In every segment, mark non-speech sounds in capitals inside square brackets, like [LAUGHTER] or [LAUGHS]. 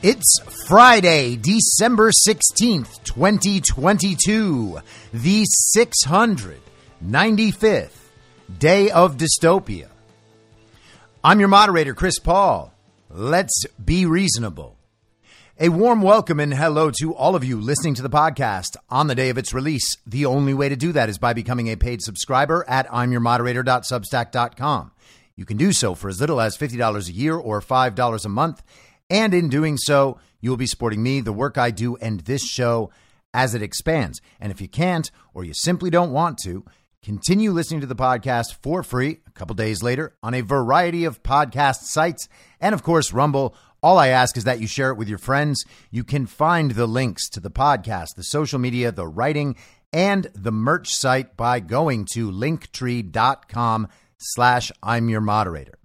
It's Friday, December 16th, 2022, the 695th day of dystopia. I'm your moderator, Chris Paul. Let's be reasonable. A warm welcome and hello to all of you listening to the podcast on the day of its release. The only way to do that is by becoming a paid subscriber at imyourmoderator.substack.com. You can do so for as little as $50 a year or $5 a month. And in doing so, you will be supporting me, the work I do, and this show as it expands. And if you can't, or you simply don't want to, continue listening to the podcast for free a couple days later on a variety of podcast sites and, of course, Rumble. All I ask is that you share it with your friends. You can find the links to the podcast, the social media, the writing, and the merch site by going to linktree.com slash I'm your moderator.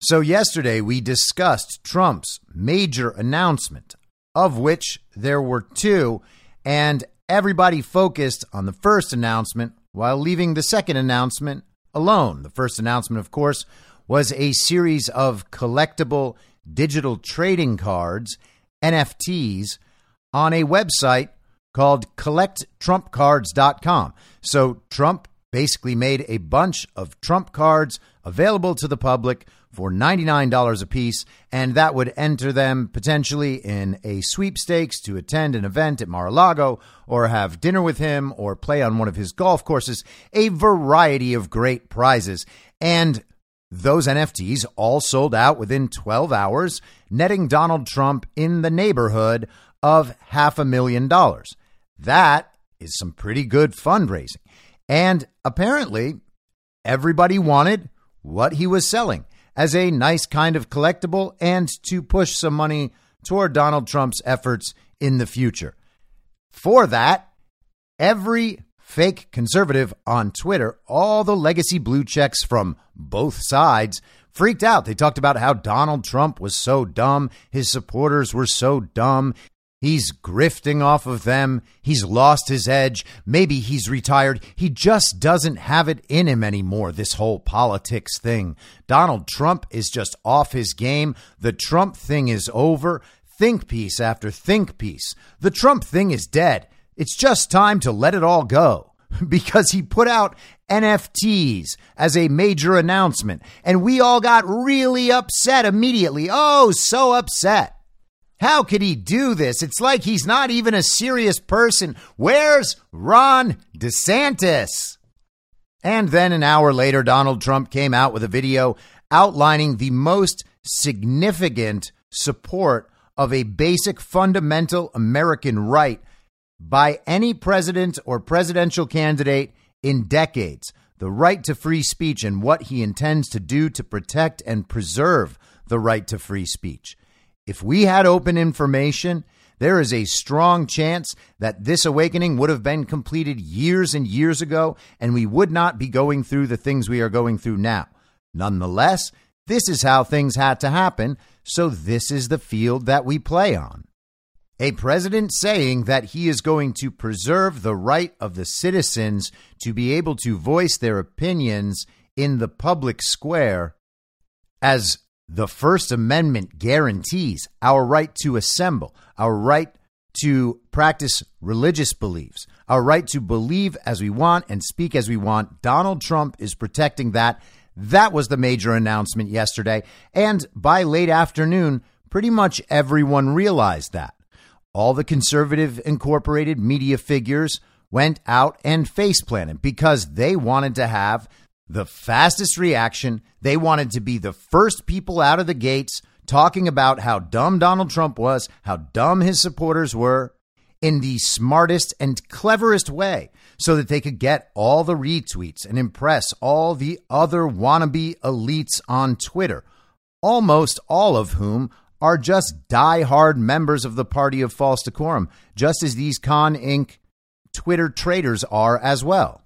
So, yesterday we discussed Trump's major announcement, of which there were two, and everybody focused on the first announcement while leaving the second announcement alone. The first announcement, of course, was a series of collectible digital trading cards, NFTs, on a website called collecttrumpcards.com. So, Trump basically made a bunch of Trump cards available to the public for $99 a piece, and that would enter them potentially in a sweepstakes to attend an event at Mar a Lago or have dinner with him or play on one of his golf courses. A variety of great prizes. And those NFTs all sold out within 12 hours, netting Donald Trump in the neighborhood of half a million dollars. That is some pretty good fundraising. And apparently, everybody wanted what he was selling as a nice kind of collectible and to push some money toward Donald Trump's efforts in the future. For that, every fake conservative on Twitter, all the legacy blue checks from both sides, freaked out. They talked about how Donald Trump was so dumb, his supporters were so dumb. He's grifting off of them. He's lost his edge. Maybe he's retired. He just doesn't have it in him anymore, this whole politics thing. Donald Trump is just off his game. The Trump thing is over. Think piece after think piece. The Trump thing is dead. It's just time to let it all go. [LAUGHS] because he put out NFTs as a major announcement. And we all got really upset immediately. Oh, so upset. How could he do this? It's like he's not even a serious person. Where's Ron DeSantis? And then an hour later, Donald Trump came out with a video outlining the most significant support of a basic fundamental American right by any president or presidential candidate in decades the right to free speech and what he intends to do to protect and preserve the right to free speech. If we had open information, there is a strong chance that this awakening would have been completed years and years ago, and we would not be going through the things we are going through now. Nonetheless, this is how things had to happen, so this is the field that we play on. A president saying that he is going to preserve the right of the citizens to be able to voice their opinions in the public square, as the First Amendment guarantees our right to assemble, our right to practice religious beliefs, our right to believe as we want and speak as we want. Donald Trump is protecting that. That was the major announcement yesterday. And by late afternoon, pretty much everyone realized that all the conservative incorporated media figures went out and face planted because they wanted to have the fastest reaction. They wanted to be the first people out of the gates talking about how dumb Donald Trump was, how dumb his supporters were in the smartest and cleverest way so that they could get all the retweets and impress all the other wannabe elites on Twitter, almost all of whom are just die-hard members of the party of false decorum, just as these Con Inc. Twitter traders are as well.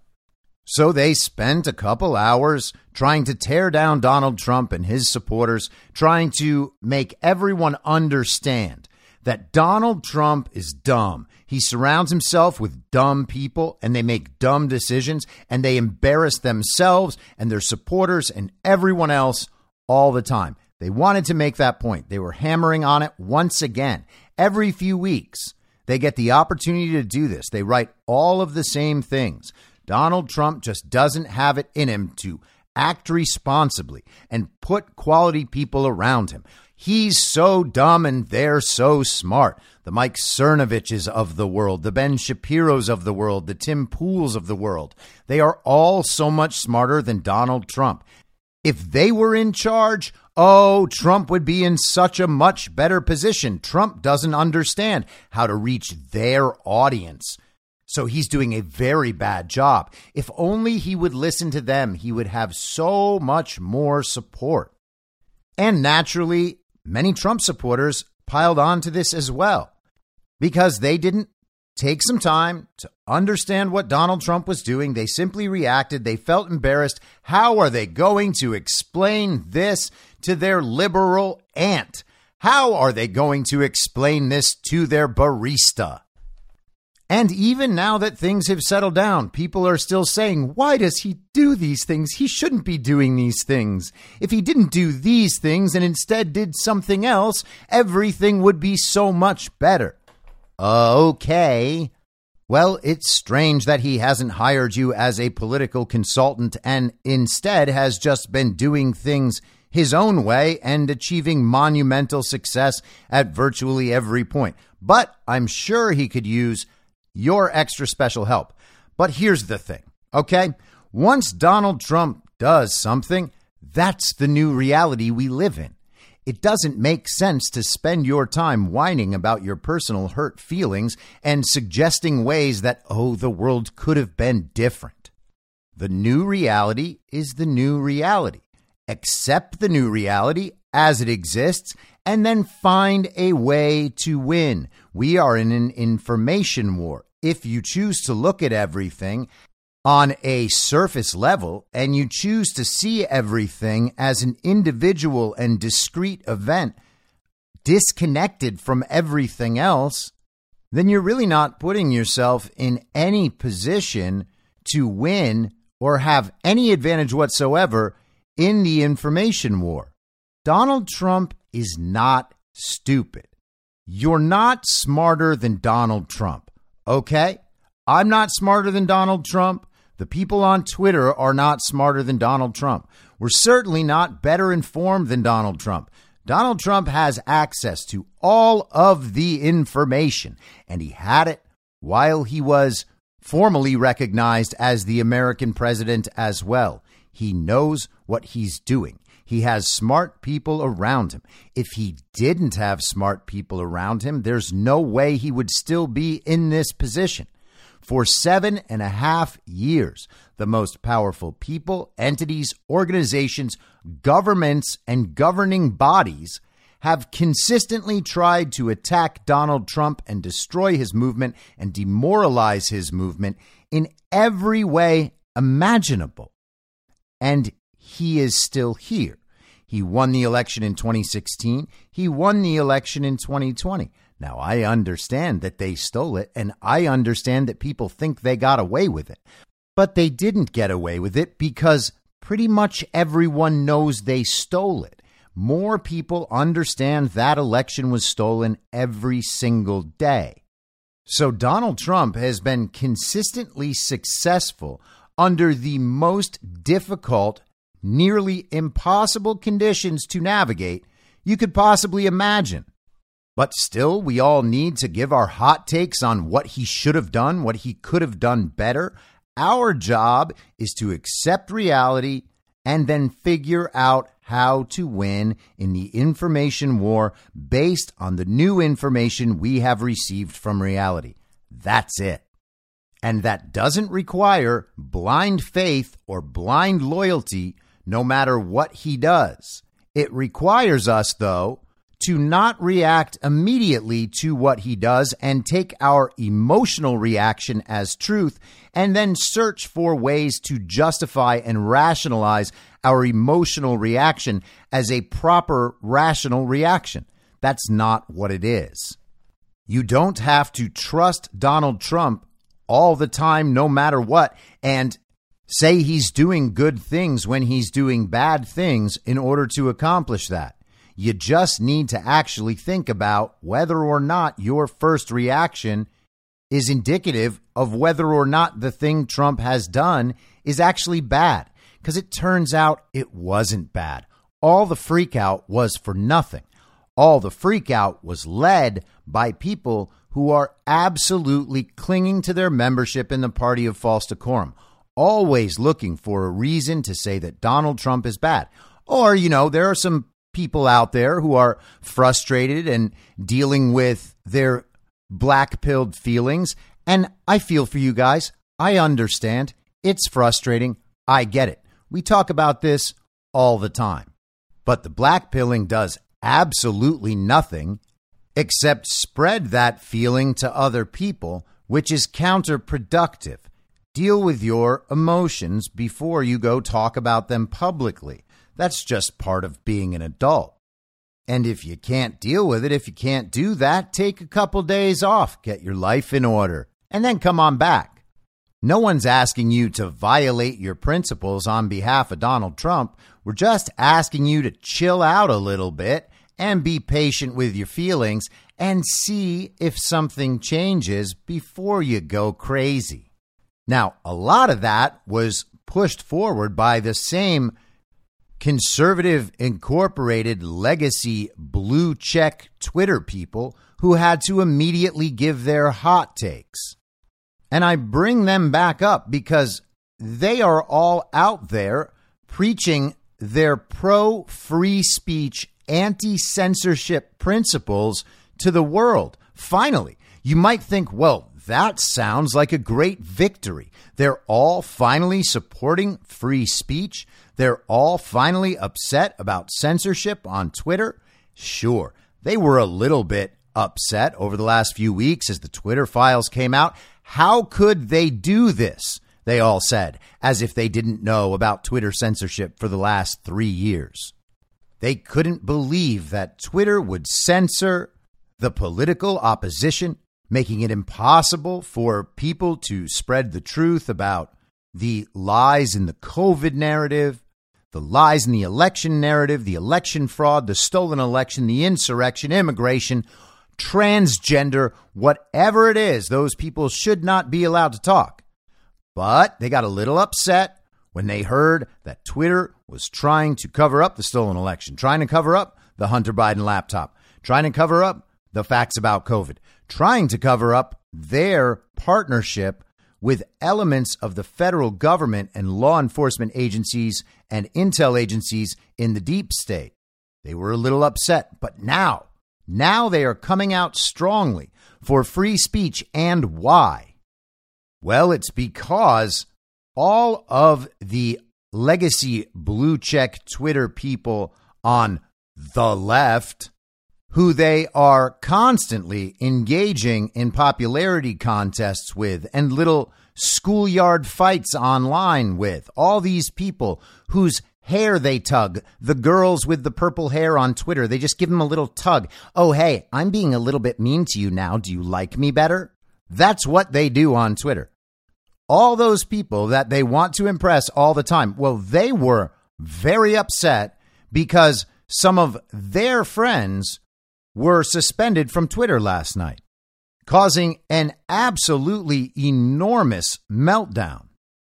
So they spent a couple hours trying to tear down Donald Trump and his supporters, trying to make everyone understand that Donald Trump is dumb. He surrounds himself with dumb people and they make dumb decisions and they embarrass themselves and their supporters and everyone else all the time. They wanted to make that point. They were hammering on it once again. Every few weeks, they get the opportunity to do this. They write all of the same things. Donald Trump just doesn't have it in him to act responsibly and put quality people around him. He's so dumb and they're so smart. The Mike Cernoviches of the world, the Ben Shapiro's of the world, the Tim Pools of the world. They are all so much smarter than Donald Trump. If they were in charge, oh, Trump would be in such a much better position. Trump doesn't understand how to reach their audience. So he's doing a very bad job. If only he would listen to them, he would have so much more support. And naturally, many Trump supporters piled on to this as well because they didn't take some time to understand what Donald Trump was doing. They simply reacted. They felt embarrassed. How are they going to explain this to their liberal aunt? How are they going to explain this to their barista? And even now that things have settled down, people are still saying, why does he do these things? He shouldn't be doing these things. If he didn't do these things and instead did something else, everything would be so much better. Okay. Well, it's strange that he hasn't hired you as a political consultant and instead has just been doing things his own way and achieving monumental success at virtually every point. But I'm sure he could use your extra special help. But here's the thing, okay? Once Donald Trump does something, that's the new reality we live in. It doesn't make sense to spend your time whining about your personal hurt feelings and suggesting ways that, oh, the world could have been different. The new reality is the new reality. Accept the new reality as it exists and then find a way to win. We are in an information war. If you choose to look at everything on a surface level and you choose to see everything as an individual and discrete event disconnected from everything else, then you're really not putting yourself in any position to win or have any advantage whatsoever in the information war. Donald Trump is not stupid. You're not smarter than Donald Trump, okay? I'm not smarter than Donald Trump. The people on Twitter are not smarter than Donald Trump. We're certainly not better informed than Donald Trump. Donald Trump has access to all of the information, and he had it while he was formally recognized as the American president as well. He knows what he's doing. He has smart people around him. If he didn't have smart people around him, there's no way he would still be in this position. For seven and a half years, the most powerful people, entities, organizations, governments, and governing bodies have consistently tried to attack Donald Trump and destroy his movement and demoralize his movement in every way imaginable. And he is still here. He won the election in 2016. He won the election in 2020. Now, I understand that they stole it, and I understand that people think they got away with it. But they didn't get away with it because pretty much everyone knows they stole it. More people understand that election was stolen every single day. So Donald Trump has been consistently successful under the most difficult, nearly impossible conditions to navigate you could possibly imagine. But still, we all need to give our hot takes on what he should have done, what he could have done better. Our job is to accept reality and then figure out how to win in the information war based on the new information we have received from reality. That's it. And that doesn't require blind faith or blind loyalty, no matter what he does. It requires us, though, to not react immediately to what he does and take our emotional reaction as truth and then search for ways to justify and rationalize our emotional reaction as a proper rational reaction. That's not what it is. You don't have to trust Donald Trump all the time, no matter what, and say he's doing good things when he's doing bad things in order to accomplish that. You just need to actually think about whether or not your first reaction is indicative of whether or not the thing Trump has done is actually bad. Because it turns out it wasn't bad. All the freakout was for nothing. All the freakout was led by people who are absolutely clinging to their membership in the party of false decorum, always looking for a reason to say that Donald Trump is bad. Or, you know, there are some people out there who are frustrated and dealing with their black pilled feelings. And I feel for you guys. I understand. It's frustrating. I get it. We talk about this all the time. But the black pilling does absolutely nothing except spread that feeling to other people, which is counterproductive. Deal with your emotions before you go talk about them publicly. That's just part of being an adult. And if you can't deal with it, if you can't do that, take a couple days off, get your life in order, and then come on back. No one's asking you to violate your principles on behalf of Donald Trump. We're just asking you to chill out a little bit and be patient with your feelings and see if something changes before you go crazy. Now, a lot of that was pushed forward by the same conservative incorporated legacy blue check Twitter people who had to immediately give their hot takes. And I bring them back up because they are all out there preaching their pro free speech, anti censorship principles to the world. Finally, you might think, well, that sounds like a great victory. They're all finally supporting free speech. They're all finally upset about censorship on Twitter. Sure, they were a little bit upset over the last few weeks as the Twitter files came out. How could they do this? They all said, as if they didn't know about Twitter censorship for the last three years. They couldn't believe that Twitter would censor the political opposition, making it impossible for people to spread the truth about the lies in the COVID narrative, the lies in the election narrative, the election fraud, the stolen election, the insurrection, immigration, transgender, whatever it is, those people should not be allowed to talk. But they got a little upset when they heard that Twitter was trying to cover up the stolen election, trying to cover up the Hunter Biden laptop, trying to cover up the facts about COVID, trying to cover up their partnership with elements of the federal government and law enforcement agencies and intel agencies in the deep state. They were a little upset, but now, now they are coming out strongly for free speech. And why? Well, it's because all of the legacy blue check Twitter people on the left, who they are constantly engaging in popularity contests with and little schoolyard fights online with, all these people whose hair they tug. The girls with the purple hair on Twitter, they just give them a little tug. Oh, hey, I'm being a little bit mean to you now. Do you like me better? That's what they do on Twitter. All those people that they want to impress all the time. Well, they were very upset because some of their friends were suspended from Twitter last night, causing an absolutely enormous meltdown.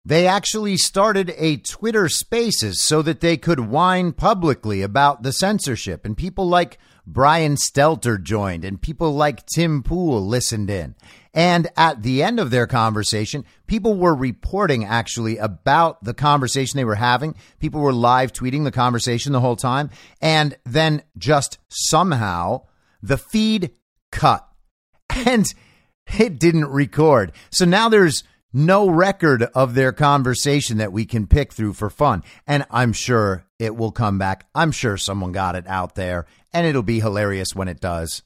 They actually started a Twitter Spaces so that they could whine publicly about the censorship. And people like Brian Stelter joined, and people like Tim Pool listened in. And at the end of their conversation, people were reporting actually about the conversation they were having. People were live tweeting the conversation the whole time. And then just somehow the feed cut and it didn't record. So now there's no record of their conversation that we can pick through for fun. And I'm sure it will come back. I'm sure someone got it out there, and it'll be hilarious when it does.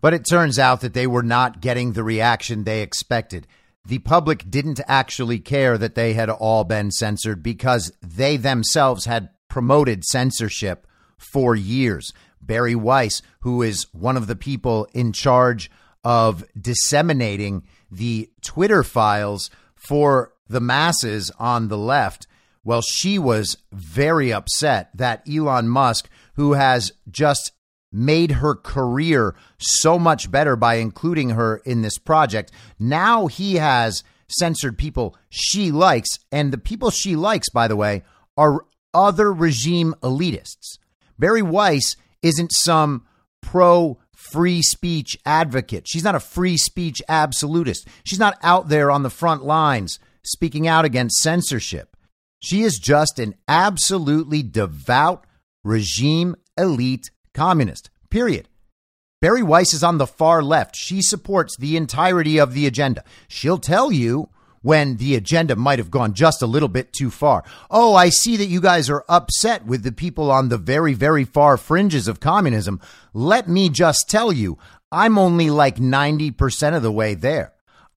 But it turns out that they were not getting the reaction they expected. The public didn't actually care that they had all been censored because they themselves had promoted censorship for years. Bari Weiss, who is one of the people in charge of disseminating the Twitter files for the masses on the left. Well, she was very upset that Elon Musk, who has just made her career so much better by including her in this project, now he has censored people she likes. And the people she likes, by the way, are other regime elitists. Bari Weiss isn't some pro free speech advocate. She's not a free speech absolutist. She's not out there on the front lines speaking out against censorship. She is just an absolutely devout regime elite communist. Period. Bari Weiss is on the far left. She supports the entirety of the agenda. She'll tell you when the agenda might have gone just a little bit too far. Oh, I see that you guys are upset with the people on the very, very far fringes of communism. Let me just tell you, I'm only like 90% of the way there.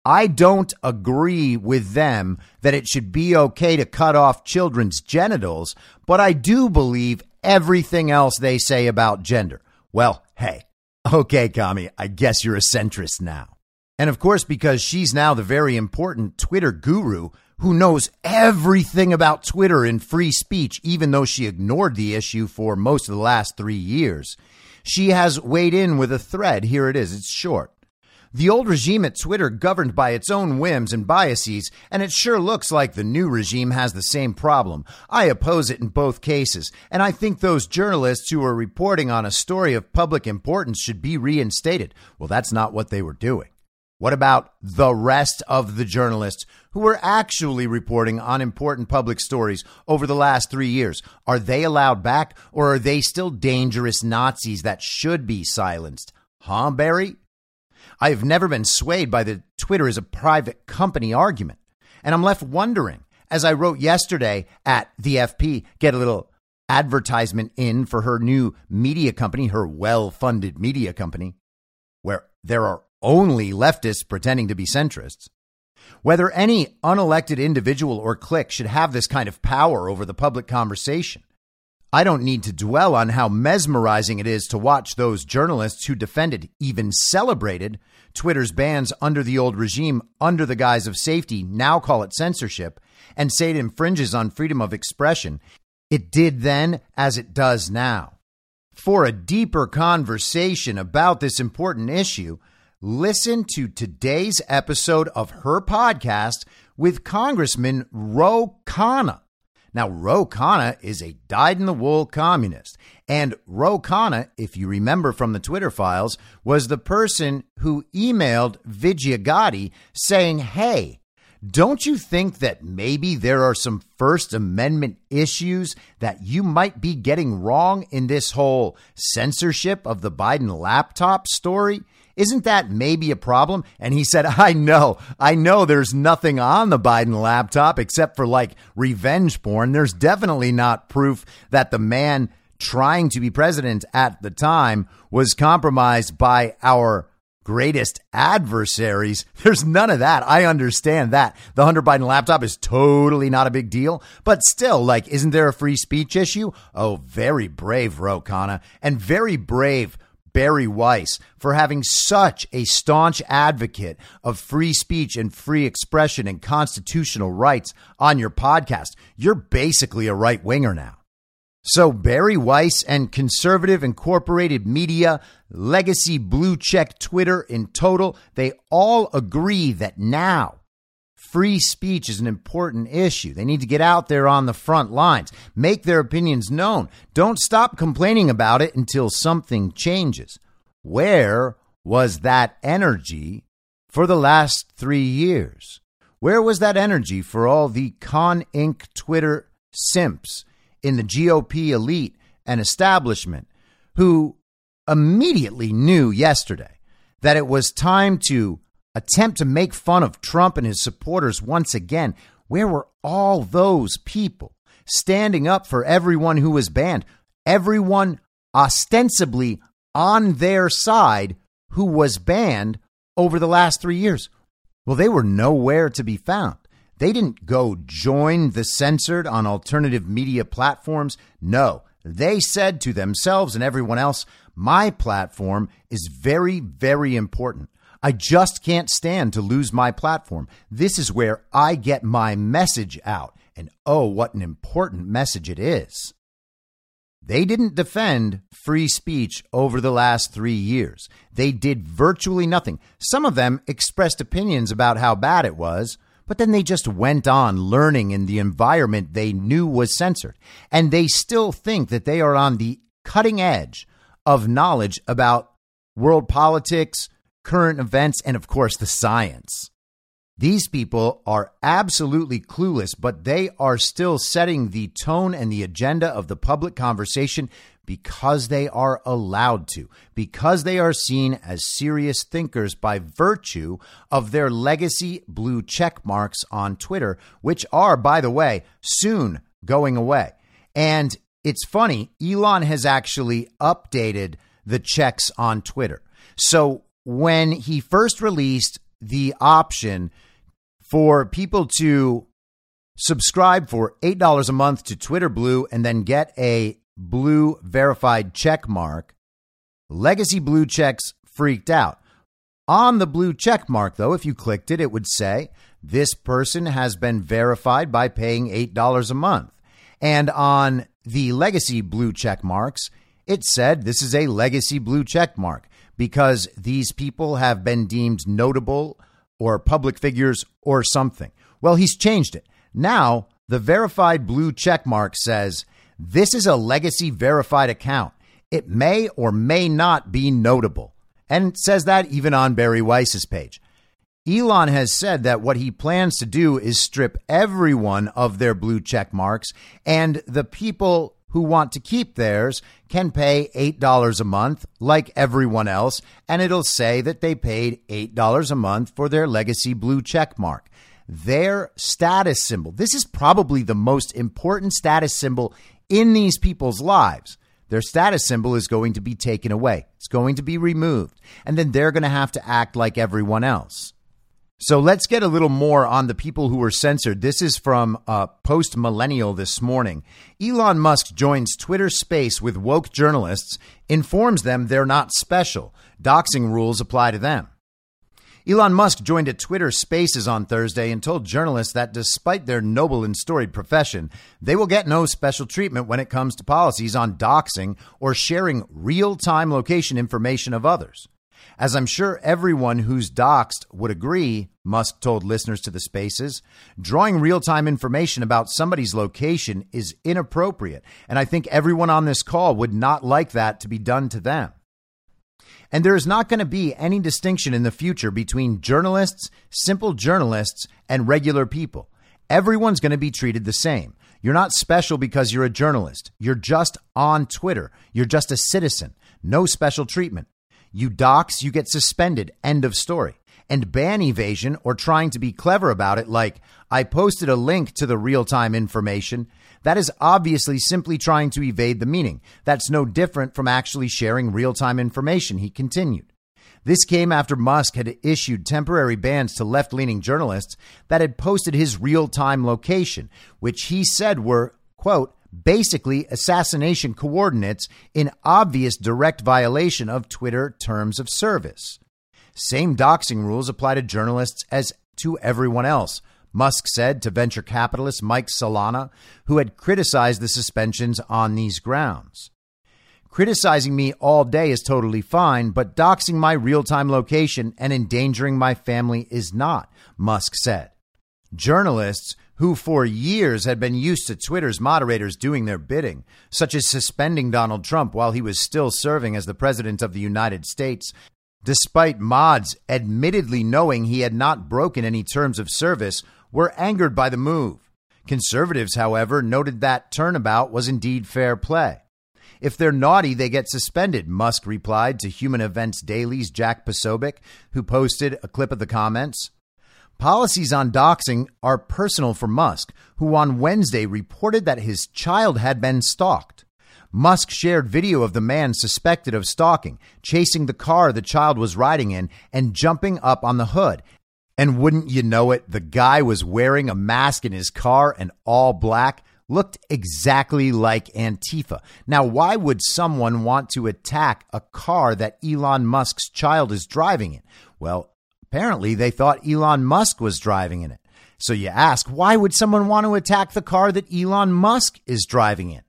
I don't agree with them that it should be okay to cut off children's genitals, but I do believe everything else they say about gender. Well, hey, okay, Kami, I guess you're a centrist now. And of course, because she's now the very important Twitter guru who knows everything about Twitter and free speech, even though she ignored the issue for most of the last three years, she has weighed in with a thread. Here it is. It's short. The old regime at Twitter governed by its own whims and biases, and it sure looks like the new regime has the same problem. I oppose it in both cases, and I think those journalists who are reporting on a story of public importance should be reinstated. Well, that's not what they were doing. What about the rest of the journalists who were actually reporting on important public stories over the last three years? Are they allowed back or are they still dangerous Nazis that should be silenced? Huh, Bari? I have never been swayed by the Twitter is a private company argument. And I'm left wondering, as I wrote yesterday at the FP, get a little advertisement in for her new media company, her well funded media company, where there are only leftists pretending to be centrists. Whether any unelected individual or clique should have this kind of power over the public conversation. I don't need to dwell on how mesmerizing it is to watch those journalists who defended, even celebrated, Twitter's bans under the old regime under the guise of safety now call it censorship and say it infringes on freedom of expression. It did then as it does now. For a deeper conversation about this important issue, listen to today's episode of her podcast with Congressman Ro Khanna. Now, Ro Khanna is a dyed in the wool communist. And Ro Khanna, if you remember from the Twitter files, was the person who emailed Gadde saying, Hey, don't you think that maybe there are some First Amendment issues that you might be getting wrong in this whole censorship of the Biden laptop story? Isn't that maybe a problem? And he said, I know, I know there's nothing on the Biden laptop except for like revenge porn. There's definitely not proof that the man trying to be president at the time was compromised by our greatest adversaries. There's none of that. I understand that. The Hunter Biden laptop is totally not a big deal, but still, like, isn't there a free speech issue? Oh, very brave, Ro Khanna, and very brave Bari Weiss for having such a staunch advocate of free speech and free expression and constitutional rights on your podcast. You're basically a right winger now. So, Bari Weiss and conservative incorporated media, legacy blue check Twitter in total, they all agree that now free speech is an important issue. They need to get out there on the front lines, make their opinions known. Don't stop complaining about it until something changes. Where was that energy for the last three years? Where was that energy for all the Con Inc. Twitter simps in the GOP elite and establishment who immediately knew yesterday that it was time to attempt to make fun of Trump and his supporters once again. Where were all those people standing up for everyone who was banned? Everyone ostensibly on their side who was banned over the last three years. Well, they were nowhere to be found. They didn't go join the censored on alternative media platforms. No, they said to themselves and everyone else, my platform is very, very important. I just can't stand to lose my platform. This is where I get my message out. And oh, what an important message it is. They didn't defend free speech over the last three years. They did virtually nothing. Some of them expressed opinions about how bad it was, but then they just went on learning in the environment they knew was censored. And they still think that they are on the cutting edge of knowledge about world politics, current events, and of course, the science. These people are absolutely clueless, but they are still setting the tone and the agenda of the public conversation because they are allowed to, because they are seen as serious thinkers by virtue of their legacy blue check marks on Twitter, which are, by the way, soon going away. And it's funny, Elon has actually updated the checks on Twitter. So when he first released the option for people to subscribe for $8 a month to Twitter Blue and then get a blue verified check mark, Legacy Blue Checks freaked out. On the blue check mark, though, if you clicked it, it would say this person has been verified by paying $8 a month. And on the legacy blue check marks, it said this is a legacy blue check mark because these people have been deemed notable or public figures or something. Well, he's changed it. Now, the verified blue check mark says this is a legacy verified account. It may or may not be notable. And says that even on Bari Weiss's page. Elon has said that what he plans to do is strip everyone of their blue check marks, and the people who want to keep theirs can pay $8 a month like everyone else, and it'll say that they paid $8 a month for their legacy blue check mark. Their status symbol. This is probably the most important status symbol in these people's lives. Their status symbol is going to be taken away. It's going to be removed. And then they're going to have to act like everyone else. So let's get a little more on the people who were censored. This is from uh, Post Millennial this morning. Elon Musk joins Twitter space with woke journalists, informs them they're not special. Doxing rules apply to them. Elon Musk joined a Twitter Spaces on Thursday and told journalists that despite their noble and storied profession, they will get no special treatment when it comes to policies on doxing or sharing real time location information of others. As I'm sure everyone who's doxed would agree, Musk told listeners to the Spaces, drawing real time information about somebody's location is inappropriate, and I think everyone on this call would not like that to be done to them. And there is not going to be any distinction in the future between journalists, simple journalists, and regular people. Everyone's going to be treated the same. You're not special because you're a journalist. You're just on Twitter. You're just a citizen. No special treatment. You dox, you get suspended. End of story. And ban evasion or trying to be clever about it, like, I posted a link to the real time information, that is obviously simply trying to evade the meaning. That's no different from actually sharing real time information, he continued. This came after Musk had issued temporary bans to left leaning journalists that had posted his real time location, which he said were, quote, basically assassination coordinates in obvious direct violation of Twitter terms of service. Same doxing rules apply to journalists as to everyone else. Musk said to venture capitalist Mike Solana, who had criticized the suspensions on these grounds. Criticizing me all day is totally fine, but doxing my real time location and endangering my family is not, Musk said. Journalists who for years had been used to Twitter's moderators doing their bidding, such as suspending Donald Trump while he was still serving as the President of the United States, despite mods admittedly knowing he had not broken any terms of service were angered by the move. Conservatives, however, noted that turnabout was indeed fair play. If they're naughty, they get suspended, Musk replied to Human Events Daily's Jack Posobiec, who posted a clip of the comments. Policies on doxing are personal for Musk, who on Wednesday reported that his child had been stalked. Musk shared video of the man suspected of stalking, chasing the car the child was riding in and jumping up on the hood, and wouldn't you know it, the guy was wearing a mask in his car and all black, looked exactly like Antifa. Now, why would someone want to attack a car that Elon Musk's child is driving in? Well, apparently they thought Elon Musk was driving in it. So you ask, why would someone want to attack the car that Elon Musk is driving in?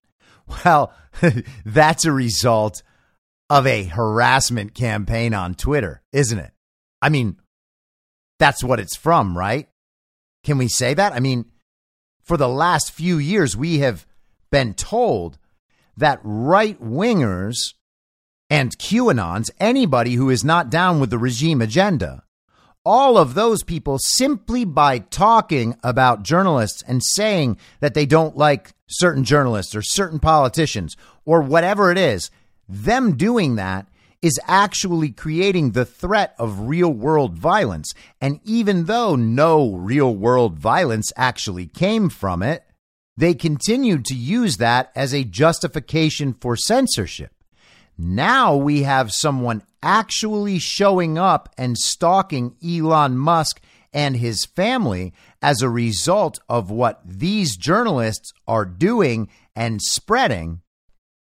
Well, [LAUGHS] that's a result of a harassment campaign on Twitter, isn't it? I mean, that's what it's from, right? Can we say that? I mean, for the last few years, we have been told that right wingers and QAnons, anybody who is not down with the regime agenda, all of those people simply by talking about journalists and saying that they don't like certain journalists or certain politicians or whatever it is, them doing that is actually creating the threat of real world violence. And even though no real world violence actually came from it, they continued to use that as a justification for censorship. Now we have someone actually showing up and stalking Elon Musk and his family as a result of what these journalists are doing and spreading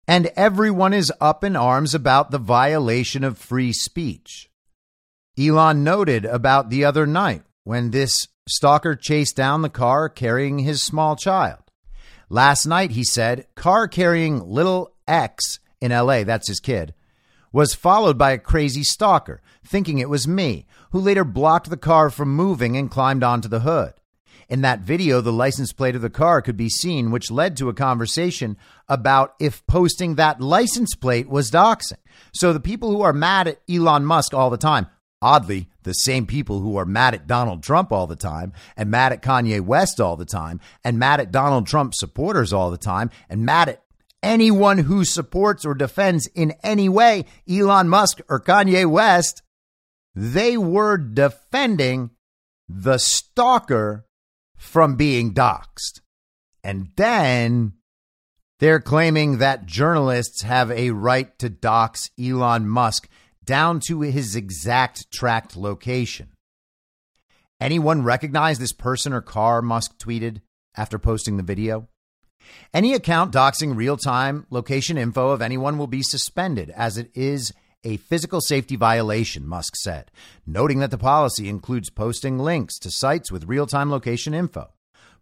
and everyone is up in arms about the violation of free speech. Elon noted about the other night when this stalker chased down the car carrying his small child. Last night, he said, car carrying little X in LA, that's his kid, was followed by a crazy stalker, thinking it was me, who later blocked the car from moving and climbed onto the hood. In that video, the license plate of the car could be seen, which led to a conversation about if posting that license plate was doxing. So the people who are mad at Elon Musk all the time, oddly, the same people who are mad at Donald Trump all the time, and mad at Kanye West all the time, and mad at Donald Trump supporters all the time, and mad at anyone who supports or defends in any way Elon Musk or Kanye West, they were defending the stalker from being doxxed. And then they're claiming that journalists have a right to dox Elon Musk down to his exact tracked location. Anyone recognize this person or car? Musk tweeted after posting the video. Any account doxing real time location info of anyone will be suspended, as it is a physical safety violation, Musk said, noting that the policy includes posting links to sites with real time location info.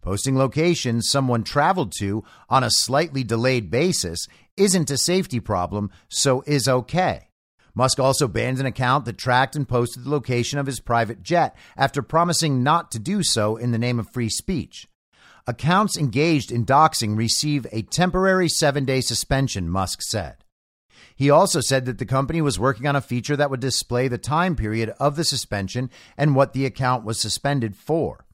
Posting locations someone traveled to on a slightly delayed basis isn't a safety problem, so is okay. Musk also banned an account that tracked and posted the location of his private jet after promising not to do so in the name of free speech. Accounts engaged in doxing receive a temporary seven day suspension, Musk said. He also said that the company was working on a feature that would display the time period of the suspension and what the account was suspended for.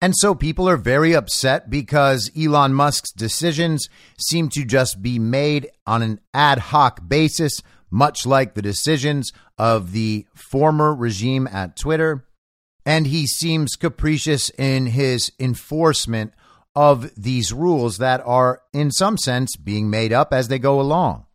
And so people are very upset because Elon Musk's decisions seem to just be made on an ad hoc basis, much like the decisions of the former regime at Twitter. And he seems capricious in his enforcement of these rules that are, in some sense, being made up as they go along.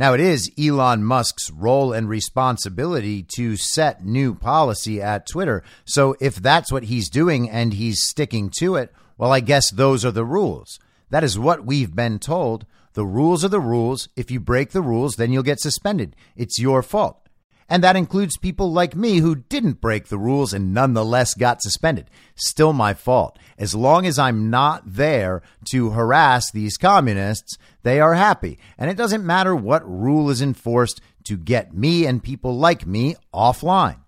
Now, it is Elon Musk's role and responsibility to set new policy at Twitter. So, if that's what he's doing and he's sticking to it, well, I guess those are the rules. That is what we've been told. The rules are the rules. If you break the rules, then you'll get suspended. It's your fault. And that includes people like me who didn't break the rules and nonetheless got suspended. Still my fault. As long as I'm not there to harass these communists, they are happy. And it doesn't matter what rule is enforced to get me and people like me offline.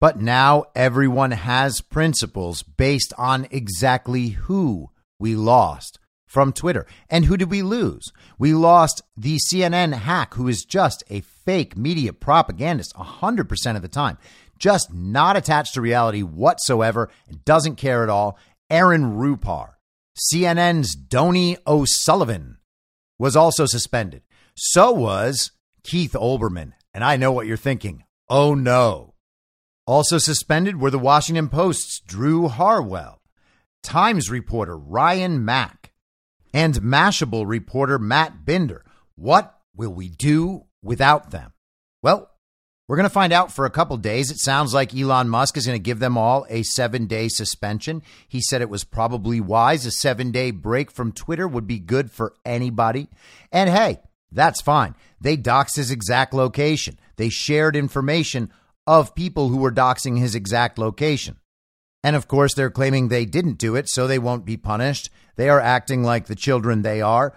But now everyone has principles based on exactly who we lost from Twitter. And who did we lose? We lost the CNN hack, who is just a fake media propagandist 100% of the time, just not attached to reality whatsoever and doesn't care at all. Aaron Rupar, CNN's Donie O'Sullivan, was also suspended. So was Keith Olbermann. And I know what you're thinking. Oh no. Also suspended were the Washington Post's Drew Harwell, Times reporter Ryan Mac, and Mashable reporter Matt Binder. What will we do without them? Well, we're going to find out for a couple days. It sounds like Elon Musk is going to give them all a seven day suspension. He said it was probably wise. A seven day break from Twitter would be good for anybody. And hey, that's fine. They doxed his exact location, they shared information of people who were doxing his exact location. And of course, they're claiming they didn't do it, so they won't be punished. They are acting like the children they are.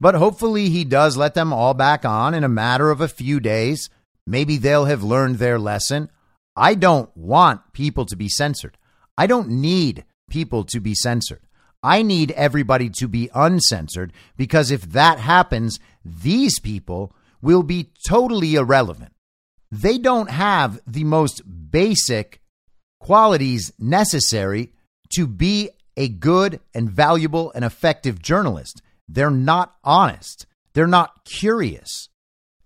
But hopefully, he does let them all back on in a matter of a few days. Maybe they'll have learned their lesson. I don't want people to be censored. I don't need people to be censored. I need everybody to be uncensored because if that happens, these people will be totally irrelevant. They don't have the most basic qualities necessary to be a good and valuable and effective journalist. They're not honest. They're not curious.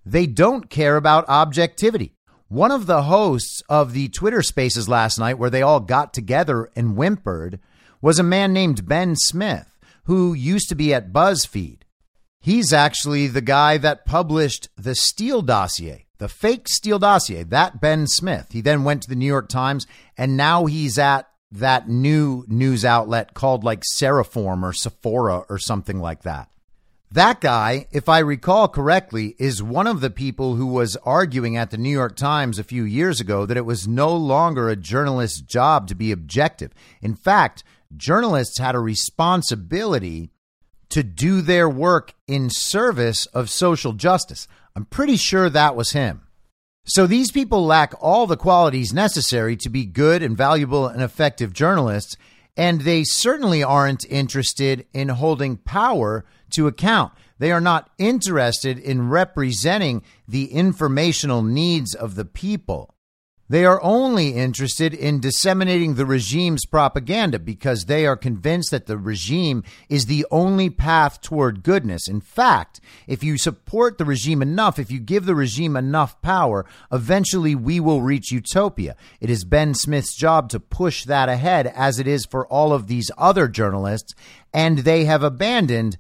They don't care about objectivity. One of the hosts of the Twitter spaces last night, where they all got together and whimpered, was a man named Ben Smith, who used to be at BuzzFeed. He's actually the guy that published the Steele dossier, the fake Steele dossier, that Ben Smith. He then went to the New York Times, and now he's at that new news outlet called like Seraform or Sephora or something like that. That guy, if I recall correctly, is one of the people who was arguing at the New York Times a few years ago that it was no longer a journalist's job to be objective. In fact, journalists had a responsibility to do their work in service of social justice. I'm pretty sure that was him. So these people lack all the qualities necessary to be good and valuable and effective journalists, and they certainly aren't interested in holding power to account. They are not interested in representing the informational needs of the people. They are only interested in disseminating the regime's propaganda because they are convinced that the regime is the only path toward goodness. In fact, if you support the regime enough, if you give the regime enough power, eventually we will reach utopia. It is Ben Smith's job to push that ahead, as it is for all of these other journalists, and they have abandoned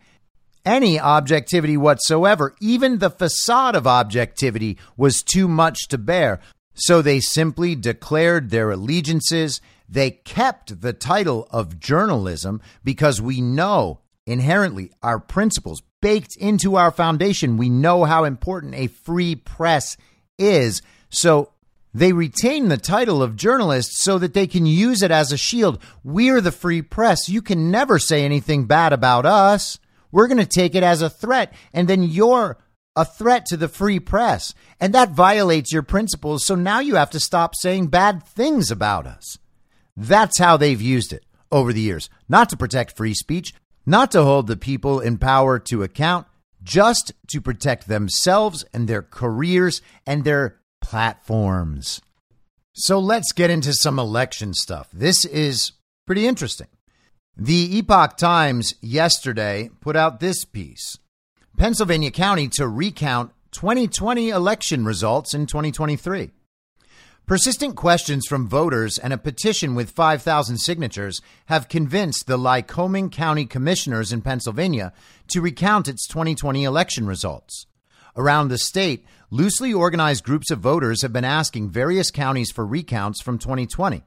any objectivity whatsoever. Even the facade of objectivity was too much to bear. So they simply declared their allegiances. They kept the title of journalism because we know inherently our principles baked into our foundation. We know how important a free press is. So they retain the title of journalist so that they can use it as a shield. We're the free press. You can never say anything bad about us. We're going to take it as a threat. And then you're a threat to the free press. And that violates your principles. So now you have to stop saying bad things about us. That's how they've used it over the years. Not to protect free speech, not to hold the people in power to account, just to protect themselves and their careers and their platforms. So let's get into some election stuff. This is pretty interesting. The Epoch Times yesterday put out this piece Pennsylvania County to recount 2020 election results in 2023. Persistent questions from voters and a petition with 5,000 signatures have convinced the Lycoming County Commissioners in Pennsylvania to recount its 2020 election results. Around the state, loosely organized groups of voters have been asking various counties for recounts from 2020.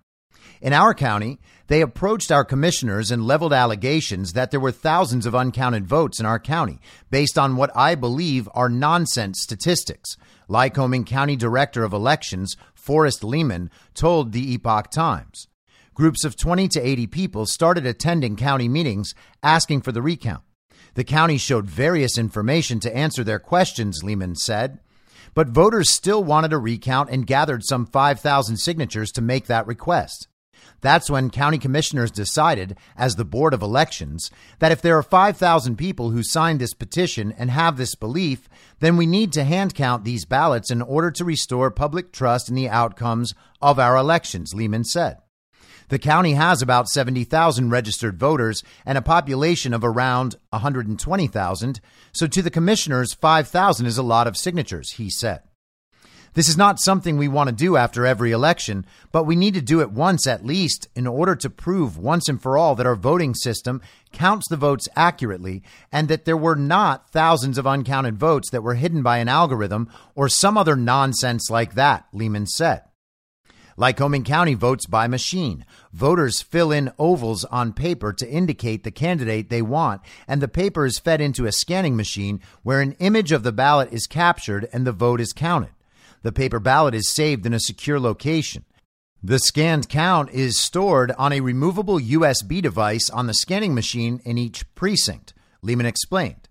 In our county, they approached our commissioners and leveled allegations that there were thousands of uncounted votes in our county based on what I believe are nonsense statistics. Lycoming County Director of Elections, Forrest Lehman, told the Epoch Times. Groups of 20 to 80 people started attending county meetings asking for the recount. The county showed various information to answer their questions, Lehman said. But voters still wanted a recount and gathered some 5,000 signatures to make that request. That's when county commissioners decided, as the Board of Elections, that if there are 5,000 people who signed this petition and have this belief, then we need to hand count these ballots in order to restore public trust in the outcomes of our elections, Lehman said. The county has about 70,000 registered voters and a population of around 120,000. So to the commissioners, 5,000 is a lot of signatures, he said. This is not something we want to do after every election, but we need to do it once at least in order to prove once and for all that our voting system counts the votes accurately and that there were not thousands of uncounted votes that were hidden by an algorithm or some other nonsense like that, Lehman said. Lycoming County votes by machine. Voters fill in ovals on paper to indicate the candidate they want, and the paper is fed into a scanning machine where an image of the ballot is captured and the vote is counted. The paper ballot is saved in a secure location. The scanned count is stored on a removable USB device on the scanning machine in each precinct, Lehman explained.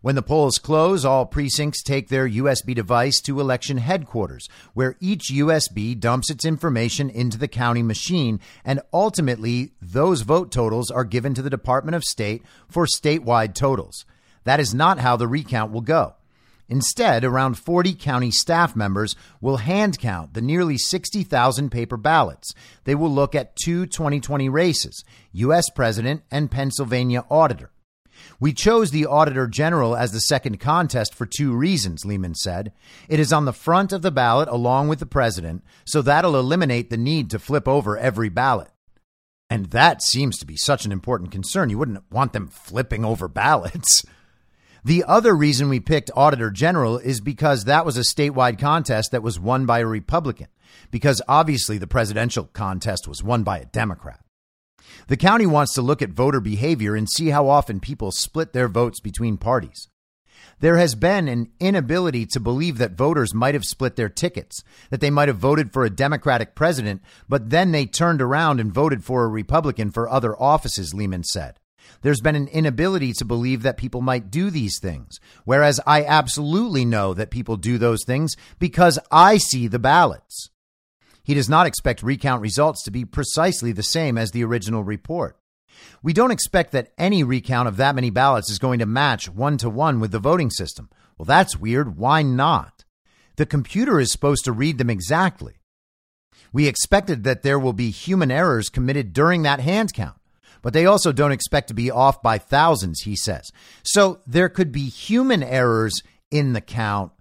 When the polls close, all precincts take their USB device to election headquarters, where each USB dumps its information into the county machine, and ultimately, those vote totals are given to the Department of State for statewide totals. That is not how the recount will go. Instead, around 40 county staff members will hand count the nearly 60,000 paper ballots. They will look at two 2020 races U.S. President and Pennsylvania Auditor. We chose the Auditor General as the second contest for two reasons, Lehman said. It is on the front of the ballot along with the president, so that'll eliminate the need to flip over every ballot. And that seems to be such an important concern. You wouldn't want them flipping over ballots. [LAUGHS] The other reason we picked Auditor General is because that was a statewide contest that was won by a Republican, because obviously the presidential contest was won by a Democrat. The county wants to look at voter behavior and see how often people split their votes between parties. There has been an inability to believe that voters might have split their tickets, that they might have voted for a Democratic president, but then they turned around and voted for a Republican for other offices, Lehman said. There's been an inability to believe that people might do these things. Whereas I absolutely know that people do those things because I see the ballots. He does not expect recount results to be precisely the same as the original report. We don't expect that any recount of that many ballots is going to match one to one with the voting system. Well, that's weird. Why not? The computer is supposed to read them exactly. We expected that there will be human errors committed during that hand count but they also don't expect to be off by thousands, he says. So there could be human errors in the count,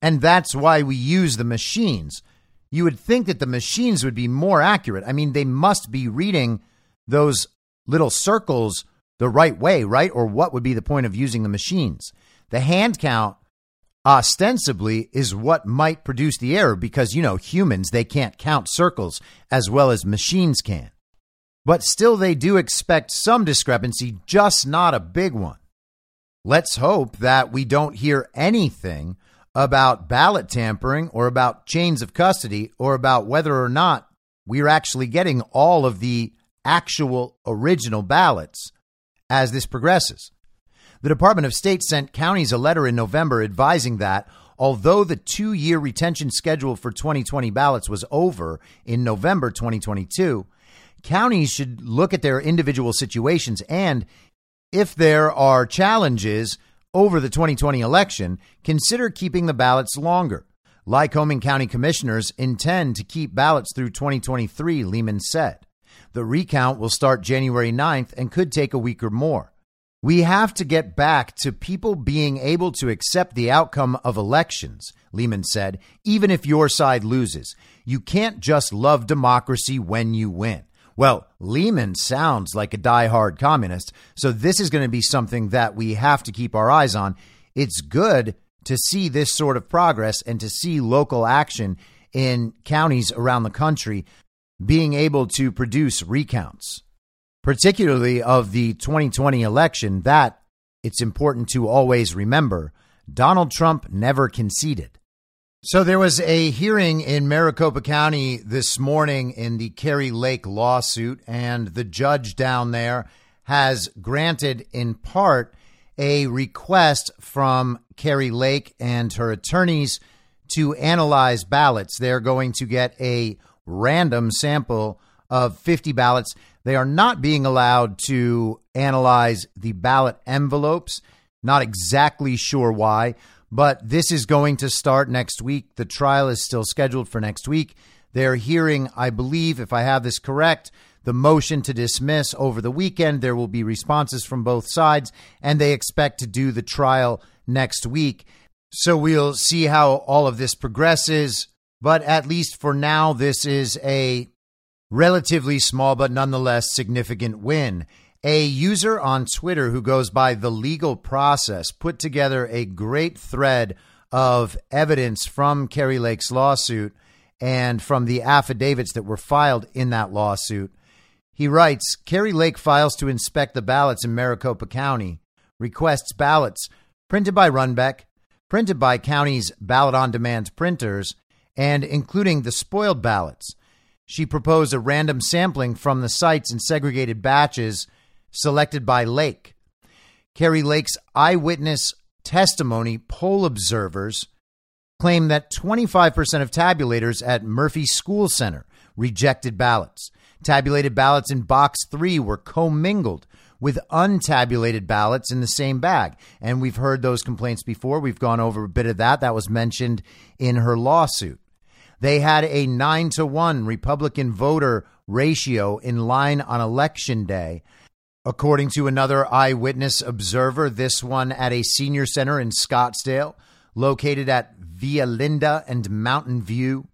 and that's why we use the machines. You would think that the machines would be more accurate. I mean, they must be reading those little circles the right way, right? Or what would be the point of using the machines? The hand count ostensibly is what might produce the error because, you know, humans, they can't count circles as well as machines can. But still, they do expect some discrepancy, just not a big one. Let's hope that we don't hear anything about ballot tampering or about chains of custody or about whether or not we're actually getting all of the actual original ballots as this progresses. The Department of State sent counties a letter in November advising that although the two year retention schedule for 2020 ballots was over in November 2022, counties should look at their individual situations and, if there are challenges over the 2020 election, consider keeping the ballots longer. Lycoming County commissioners intend to keep ballots through 2023, Lehman said. The recount will start January 9th and could take a week or more. We have to get back to people being able to accept the outcome of elections, Lehman said, even if your side loses. You can't just love democracy when you win. Well, Lehman sounds like a die-hard communist, so this is going to be something that we have to keep our eyes on. It's good to see this sort of progress and to see local action in counties around the country being able to produce recounts particularly of the 2020 election, that it's important to always remember Donald Trump never conceded. So there was a hearing in Maricopa County this morning in the Kari Lake lawsuit, and the judge down there has granted in part a request from Kari Lake and her attorneys to analyze ballots. They're going to get a random sample of 50 ballots. They are not being allowed to analyze the ballot envelopes. Not exactly sure why, but this is going to start next week. The trial is still scheduled for next week. They're hearing, I believe, if I have this correct, the motion to dismiss over the weekend. There will be responses from both sides, and they expect to do the trial next week. So we'll see how all of this progresses. But at least for now, this is a relatively small but nonetheless significant win. A user on Twitter who goes by the legal process put together a great thread of evidence from Kari Lake's lawsuit and from the affidavits that were filed in that lawsuit. He writes Kari Lake files to inspect the ballots in Maricopa County, requests ballots printed by Runbeck, printed by county's ballot on demand printers, and including the spoiled ballots she proposed a random sampling from the sites in segregated batches selected by Lake. Kari Lake's eyewitness testimony poll observers claim that 25% of tabulators at Murphy School Center rejected ballots. Tabulated ballots in box 3 were commingled with untabulated ballots in the same bag. And we've heard those complaints before. We've gone over a bit of that. That was mentioned in her lawsuit. They had a nine to one Republican voter ratio in line on election day. According to another eyewitness observer, this one at a senior center in Scottsdale, located at Via Linda and Mountain View.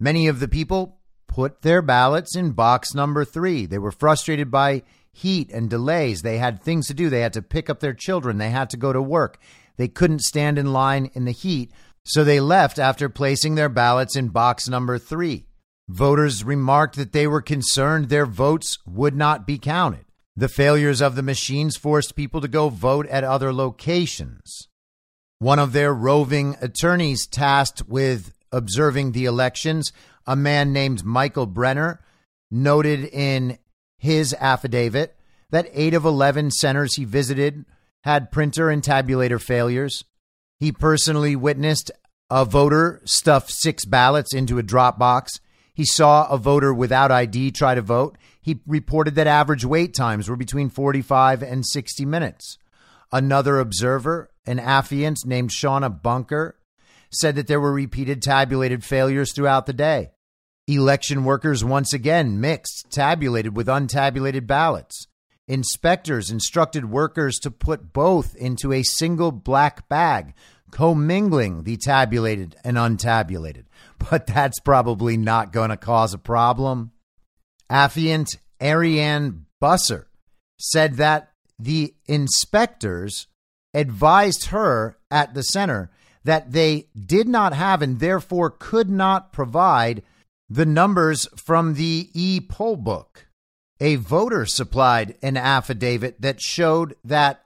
Many of the people put their ballots in box number three. They were frustrated by heat and delays. They had things to do. They had to pick up their children. They had to go to work. They couldn't stand in line in the heat. So they left after placing their ballots in box number three. Voters remarked that they were concerned their votes would not be counted. The failures of the machines forced people to go vote at other locations. One of their roving attorneys tasked with observing the elections, a man named Michael Brenner, noted in his affidavit that eight of 11 centers he visited had printer and tabulator failures. He personally witnessed a voter stuff six ballots into a drop box. He saw a voter without ID try to vote. He reported that average wait times were between 45 and 60 minutes. Another observer, an affiant named Shauna Bunker, said that there were repeated tabulated failures throughout the day. Election workers once again mixed tabulated with untabulated ballots. Inspectors instructed workers to put both into a single black bag, commingling the tabulated and untabulated. [LAUGHS] But that's probably not going to cause a problem. Affiant Ariane Busser said that the inspectors advised her at the center that they did not have and therefore could not provide the numbers from the e poll book. A voter supplied an affidavit that showed that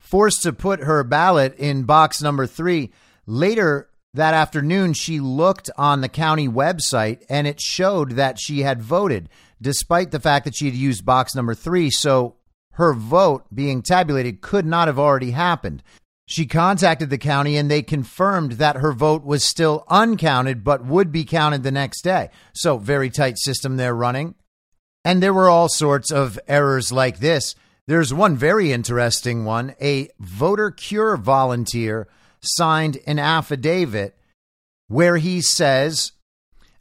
forced to put her ballot in box number three, Later that afternoon, she looked on the county website and it showed that she had voted, despite the fact that she had used box number three. So her vote being tabulated could not have already happened. She contacted the county and they confirmed that her vote was still uncounted but would be counted the next day. So, very tight system they're running. And there were all sorts of errors like this. There's one very interesting one. A voter cure volunteer signed an affidavit where he says,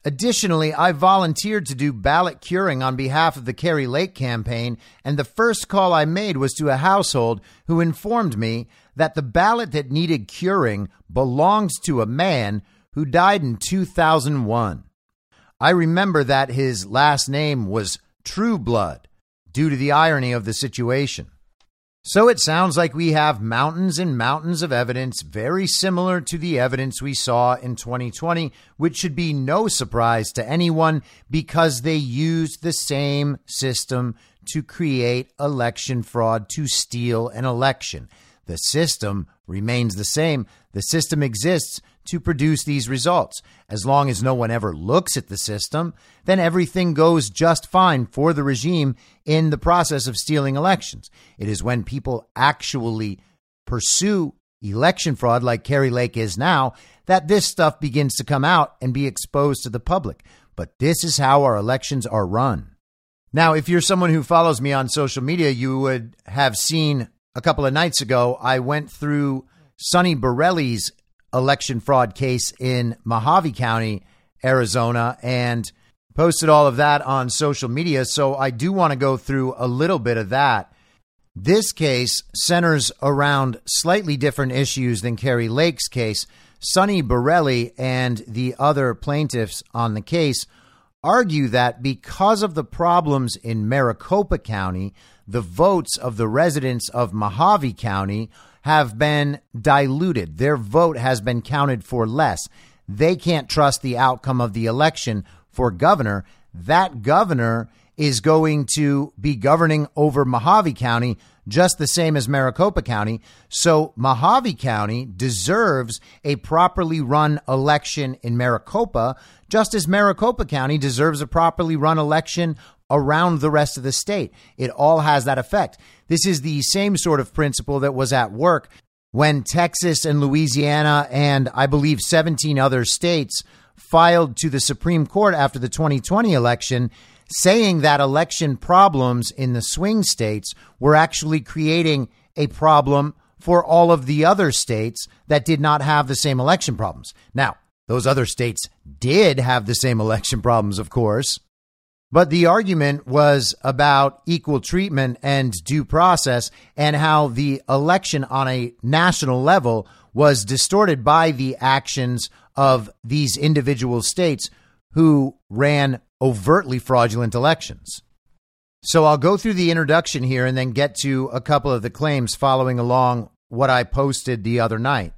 Additionally, I volunteered to do ballot curing on behalf of the Kari Lake campaign, and the first call I made was to a household who informed me that the ballot that needed curing belonged to a man who died in 2001. I remember that his last name was Trueblood due to the irony of the situation. So it sounds like we have mountains and mountains of evidence very similar to the evidence we saw in 2020, which should be no surprise to anyone because they used the same system to create election fraud to steal an election. The system remains the same. The system exists to produce these results. As long as no one ever looks at the system, then everything goes just fine for the regime in the process of stealing elections. It is when people actually pursue election fraud, like Kari Lake is now, that this stuff begins to come out and be exposed to the public. But this is how our elections are run. Now, if you're someone who follows me on social media, you would have seen a couple of nights ago, I went through Sonny Borelli's election fraud case in Mohave County, Arizona, and posted all of that on social media. So I do want to go through a little bit of that. This case centers around slightly different issues than Kari Lake's case. Sonny Borelli and the other plaintiffs on the case argue that because of the problems in Maricopa County, the votes of the residents of Mohave County have been diluted. Their vote has been counted for less. They can't trust the outcome of the election for governor. That governor is going to be governing over Mohave County just the same as Maricopa County. So Mohave County deserves a properly run election in Maricopa, just as Maricopa County deserves a properly run election around the rest of the state. It all has that effect. This is the same sort of principle that was at work when Texas and Louisiana and I believe 17 other states filed to the Supreme Court after the 2020 election saying that election problems in the swing states were actually creating a problem for all of the other states that did not have the same election problems. Now, those other states did have the same election problems, of course. But the argument was about equal treatment and due process and how the election on a national level was distorted by the actions of these individual states who ran overtly fraudulent elections. So I'll go through the introduction here and then get to a couple of the claims following along what I posted the other night.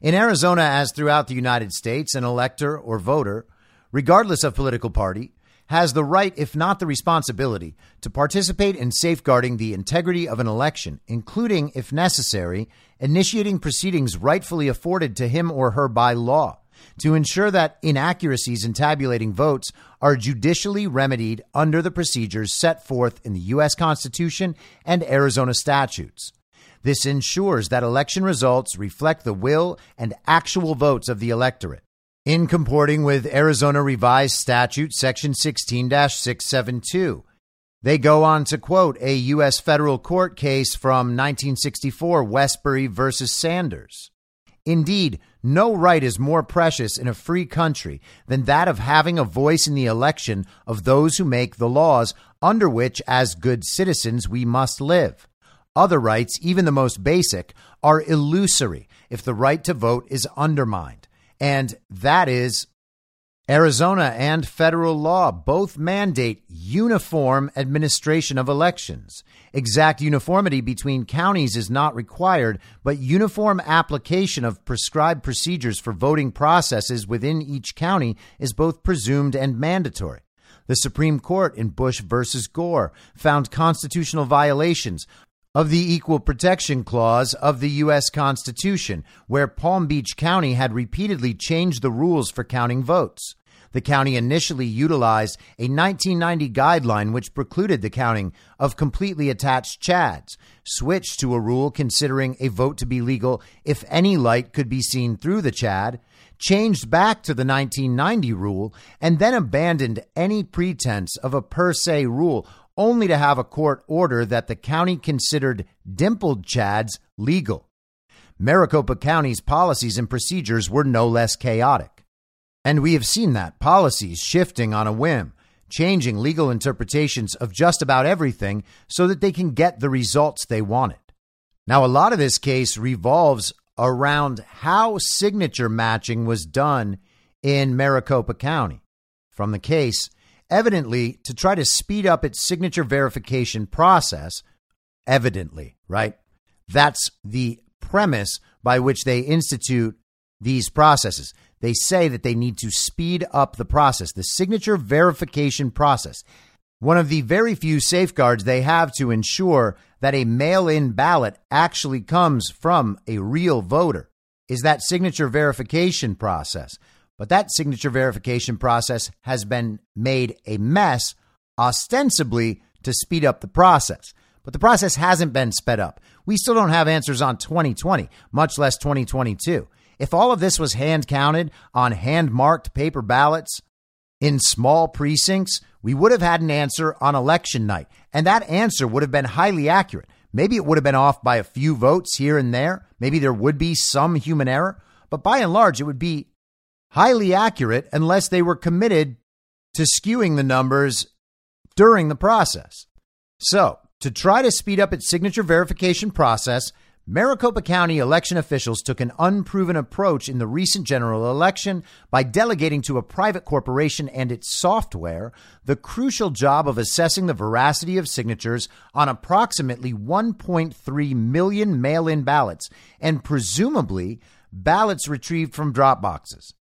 In Arizona, as throughout the United States, an elector or voter, regardless of political party, has the right, if not the responsibility, to participate in safeguarding the integrity of an election, including, if necessary, initiating proceedings rightfully afforded to him or her by law, to ensure that inaccuracies in tabulating votes are judicially remedied under the procedures set forth in the U.S. Constitution and Arizona statutes. This ensures that election results reflect the will and actual votes of the electorate in comporting with Arizona Revised Statute Section 16 672. They go on to quote a U.S. federal court case from 1964, Wesberry versus Sanders. Indeed, no right is more precious in a free country than that of having a voice in the election of those who make the laws under which, as good citizens, we must live. Other rights, even the most basic, are illusory if the right to vote is undermined and that is Arizona and federal law both mandate uniform administration of elections. Exact uniformity between counties is not required, but uniform application of prescribed procedures for voting processes within each county is both presumed and mandatory. The Supreme Court in Bush versus Gore found constitutional violations of the Equal Protection Clause of the U.S. Constitution, where Palm Beach County had repeatedly changed the rules for counting votes. The county initially utilized a 1990 guideline which precluded the counting of completely attached chads, switched to a rule considering a vote to be legal if any light could be seen through the chad, changed back to the 1990 rule, and then abandoned any pretense of a per se rule only to have a court order that the county considered dimpled chads legal. Maricopa County's policies and procedures were no less chaotic. And we have seen that policies shifting on a whim, changing legal interpretations of just about everything so that they can get the results they wanted. Now, a lot of this case revolves around how signature matching was done in Maricopa County. From the case, evidently to try to speed up its signature verification process, evidently, right? That's the premise by which they institute these processes. They say that they need to speed up the process, the signature verification process. One of the very few safeguards they have to ensure that a mail in ballot actually comes from a real voter is that signature verification process. But that signature verification process has been made a mess, ostensibly to speed up the process. But the process hasn't been sped up. We still don't have answers on 2020, much less 2022. If all of this was hand counted on hand marked paper ballots in small precincts, we would have had an answer on election night. And that answer would have been highly accurate. Maybe it would have been off by a few votes here and there. Maybe there would be some human error. But by and large, it would be highly accurate unless they were committed to skewing the numbers during the process. So, to try to speed up its signature verification process, Maricopa County election officials took an unproven approach in the recent general election by delegating to a private corporation and its software the crucial job of assessing the veracity of signatures on approximately 1.3 million mail in ballots and presumably ballots retrieved from drop boxes.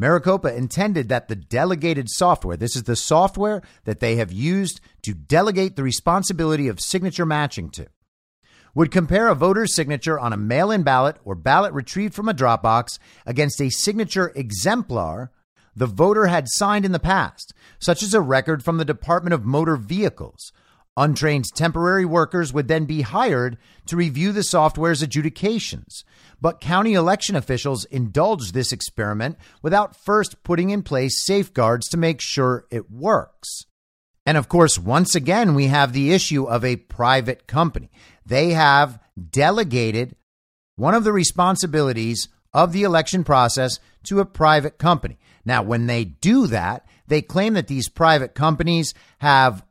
Maricopa intended that the delegated software, this is the software that they have used to delegate the responsibility of signature matching to would compare a voter's signature on a mail in ballot or ballot retrieved from a drop box against a signature exemplar the voter had signed in the past, such as a record from the Department of Motor Vehicles. Untrained temporary workers would then be hired to review the software's adjudications. But county election officials indulged this experiment without first putting in place safeguards to make sure it works. And of course, once again, we have the issue of a private company. They have delegated one of the responsibilities of the election process to a private company. Now, when they do that, they claim that these private companies have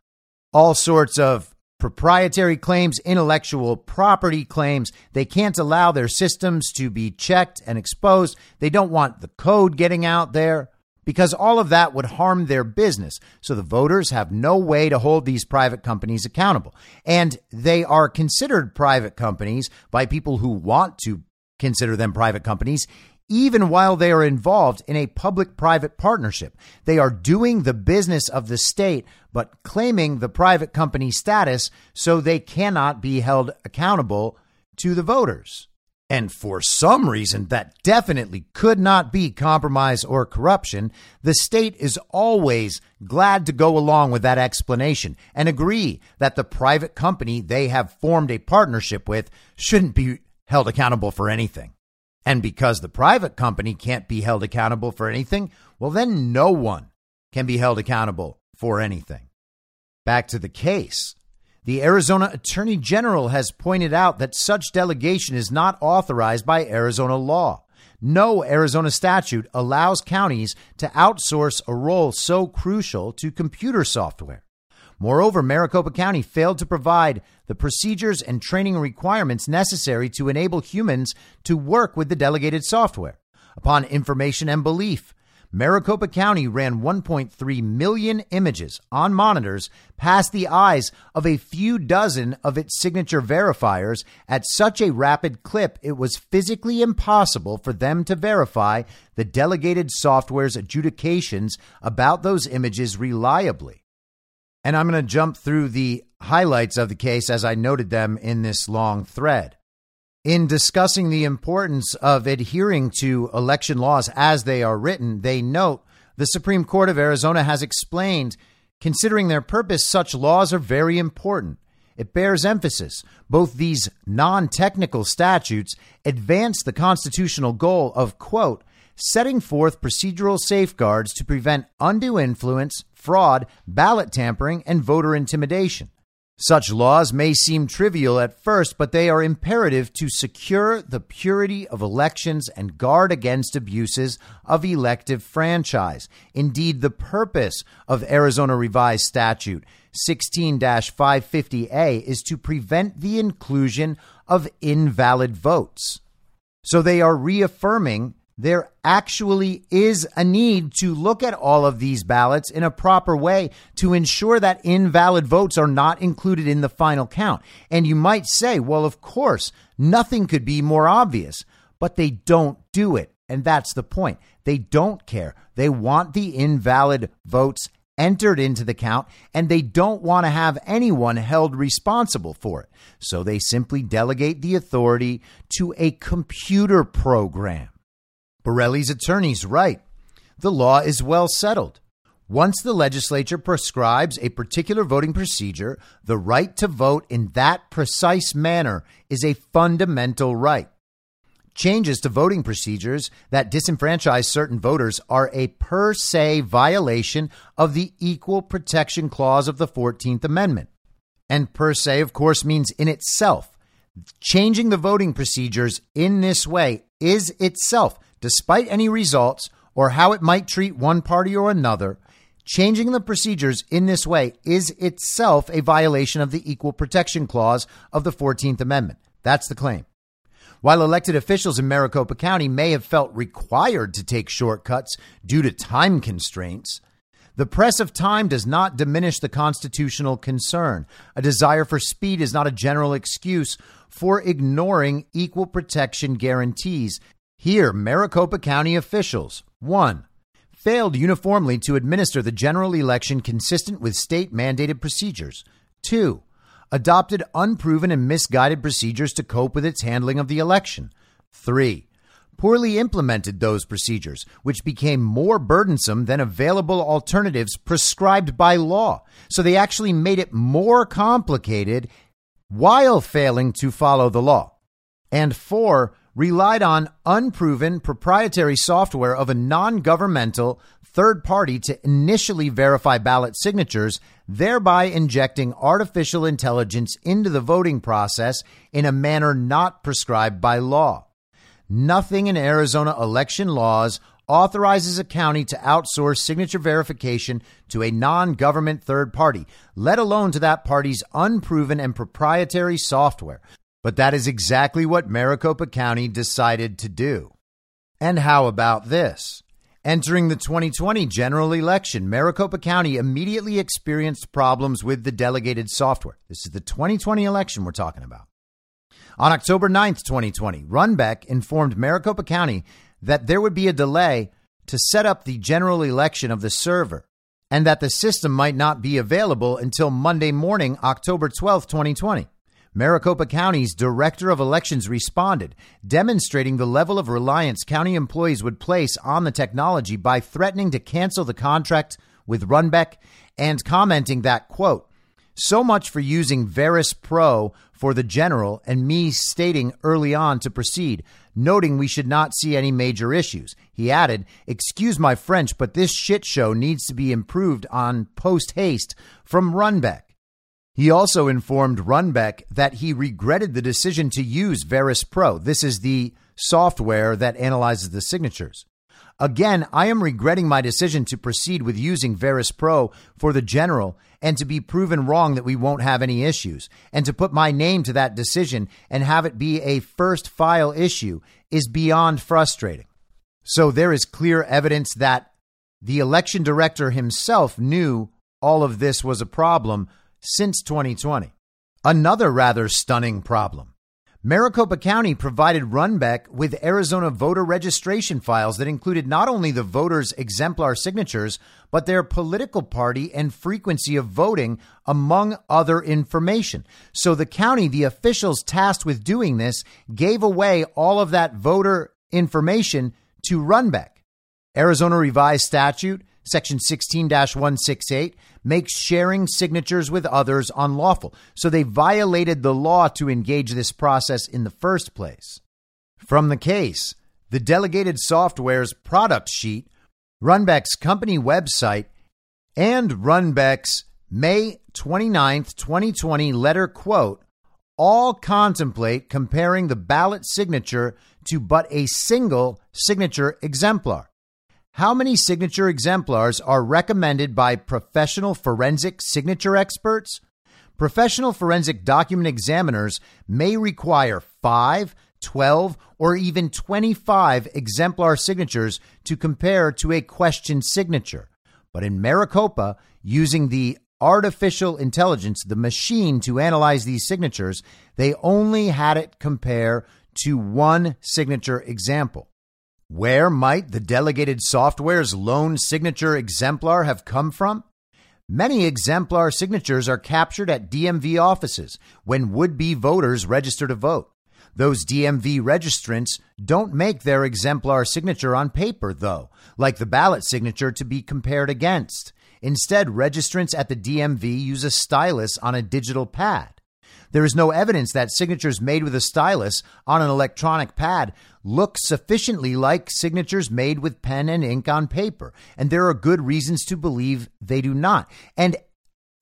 all sorts of proprietary claims, intellectual property claims. They can't allow their systems to be checked and exposed. They don't want the code getting out there because all of that would harm their business. So the voters have no way to hold these private companies accountable. And they are considered private companies by people who want to consider them private companies, even while they are involved in a public private partnership. They are doing the business of the state, but claiming the private company status so they cannot be held accountable to the voters. And for some reason that definitely could not be compromise or corruption, the state is always glad to go along with that explanation and agree that the private company they have formed a partnership with shouldn't be held accountable for anything. And because the private company can't be held accountable for anything, well, then no one can be held accountable for anything. Back to the case. The Arizona Attorney General has pointed out that such delegation is not authorized by Arizona law. No Arizona statute allows counties to outsource a role so crucial to computer software. Moreover, Maricopa County failed to provide the procedures and training requirements necessary to enable humans to work with the delegated software. Upon information and belief, Maricopa County ran 1.3 million images on monitors past the eyes of a few dozen of its signature verifiers at such a rapid clip it was physically impossible for them to verify the delegated software's adjudications about those images reliably. And I'm going to jump through the highlights of the case as I noted them in this long thread. In discussing the importance of adhering to election laws as they are written, they note the Supreme Court of Arizona has explained, considering their purpose, such laws are very important. It bears emphasis. Both these non technical statutes advance the constitutional goal of, quote, setting forth procedural safeguards to prevent undue influence, fraud, ballot tampering, and voter intimidation. Such laws may seem trivial at first, but they are imperative to secure the purity of elections and guard against abuses of elective franchise. Indeed, the purpose of Arizona Revised Statute 16 550A is to prevent the inclusion of invalid votes. So they are reaffirming there actually is a need to look at all of these ballots in a proper way to ensure that invalid votes are not included in the final count. And you might say, well, of course, nothing could be more obvious, but they don't do it. And that's the point. They don't care. They want the invalid votes entered into the count, and they don't want to have anyone held responsible for it. So they simply delegate the authority to a computer program. Borelli's attorneys write the law is well settled. Once the legislature prescribes a particular voting procedure, the right to vote in that precise manner is a fundamental right. Changes to voting procedures that disenfranchise certain voters are a per se violation of the Equal Protection Clause of the 14th Amendment. And per se, of course, means in itself. Changing the voting procedures in this way is itself despite any results or how it might treat one party or another, changing the procedures in this way is itself a violation of the Equal Protection Clause of the 14th Amendment. That's the claim. While elected officials in Maricopa County may have felt required to take shortcuts due to time constraints, the press of time does not diminish the constitutional concern. A desire for speed is not a general excuse for ignoring equal protection guarantees here, Maricopa County officials 1. Failed uniformly to administer the general election consistent with state mandated procedures. 2. Adopted unproven and misguided procedures to cope with its handling of the election. 3. Poorly implemented those procedures, which became more burdensome than available alternatives prescribed by law. So they actually made it more complicated while failing to follow the law. And four, relied on unproven proprietary software of a non governmental third party to initially verify ballot signatures, thereby injecting artificial intelligence into the voting process in a manner not prescribed by law. Nothing in Arizona election laws authorizes a county to outsource signature verification to a non government third party, let alone to that party's unproven and proprietary software. But that is exactly what Maricopa County decided to do. And how about this? Entering the 2020 general election, Maricopa County immediately experienced problems with the delegated software. This is the 2020 election we're talking about. On October 9th, 2020, Runbeck informed Maricopa County that there would be a delay to set up the general election of the server and that the system might not be available until Monday morning, October 12th, 2020. Maricopa County's Director of Elections responded, demonstrating the level of reliance county employees would place on the technology by threatening to cancel the contract with Runbeck and commenting that, quote, so much for using Verus Pro for the general and me stating early on to proceed, noting we should not see any major issues. He added, Excuse my French, but this shit show needs to be improved on post haste from Runbeck. He also informed Runbeck that he regretted the decision to use Verus Pro. This is the software that analyzes the signatures. Again, I am regretting my decision to proceed with using Verus Pro for the general and to be proven wrong that we won't have any issues. And to put my name to that decision and have it be a first file issue is beyond frustrating. So there is clear evidence that the election director himself knew all of this was a problem since 2020. Another rather stunning problem. Maricopa County provided Runbeck with Arizona voter registration files that included not only the voters' exemplar signatures, but their political party and frequency of voting, among other information. So the county, the officials tasked with doing this, gave away all of that voter information to Runbeck. Arizona revised statute Section 16 168 makes sharing signatures with others unlawful. So they violated the law to engage this process in the first place. From the case, the delegated software's product sheet, Runbeck's company website, and Runbeck's May 29th, 2020 letter quote all contemplate comparing the ballot signature to but a single signature exemplar. How many signature exemplars are recommended by professional forensic signature experts? Professional forensic document examiners may require 5, 12, or even 25 exemplar signatures to compare to a question signature. But in Maricopa, using the artificial intelligence, the machine to analyze these signatures, they only had it compare to one signature example. Where might the delegated software's lone signature exemplar have come from? Many exemplar signatures are captured at DMV offices when would be voters register to vote. Those DMV registrants don't make their exemplar signature on paper, though, like the ballot signature to be compared against. Instead, registrants at the DMV use a stylus on a digital pad. There is no evidence that signatures made with a stylus on an electronic pad look sufficiently like signatures made with pen and ink on paper. And there are good reasons to believe they do not. And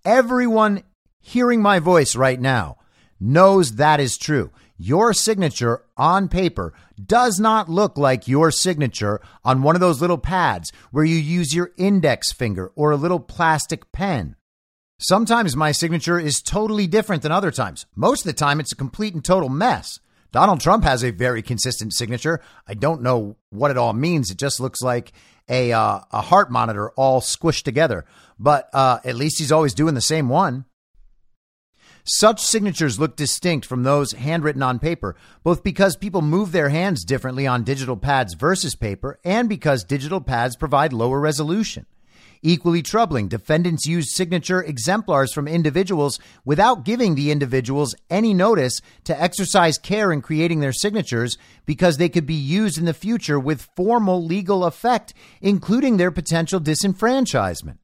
everyone hearing my voice right now knows that is true. Your signature on paper does not look like your signature on one of those little pads where you use your index finger or a little plastic pen. Sometimes my signature is totally different than other times. Most of the time, it's a complete and total mess. Donald Trump has a very consistent signature. I don't know what it all means. It just looks like a uh, a heart monitor all squished together. But uh, at least he's always doing the same one. Such signatures look distinct from those handwritten on paper, both because people move their hands differently on digital pads versus paper, and because digital pads provide lower resolution. Equally troubling, defendants used signature exemplars from individuals without giving the individuals any notice to exercise care in creating their signatures because they could be used in the future with formal legal effect, including their potential disenfranchisement.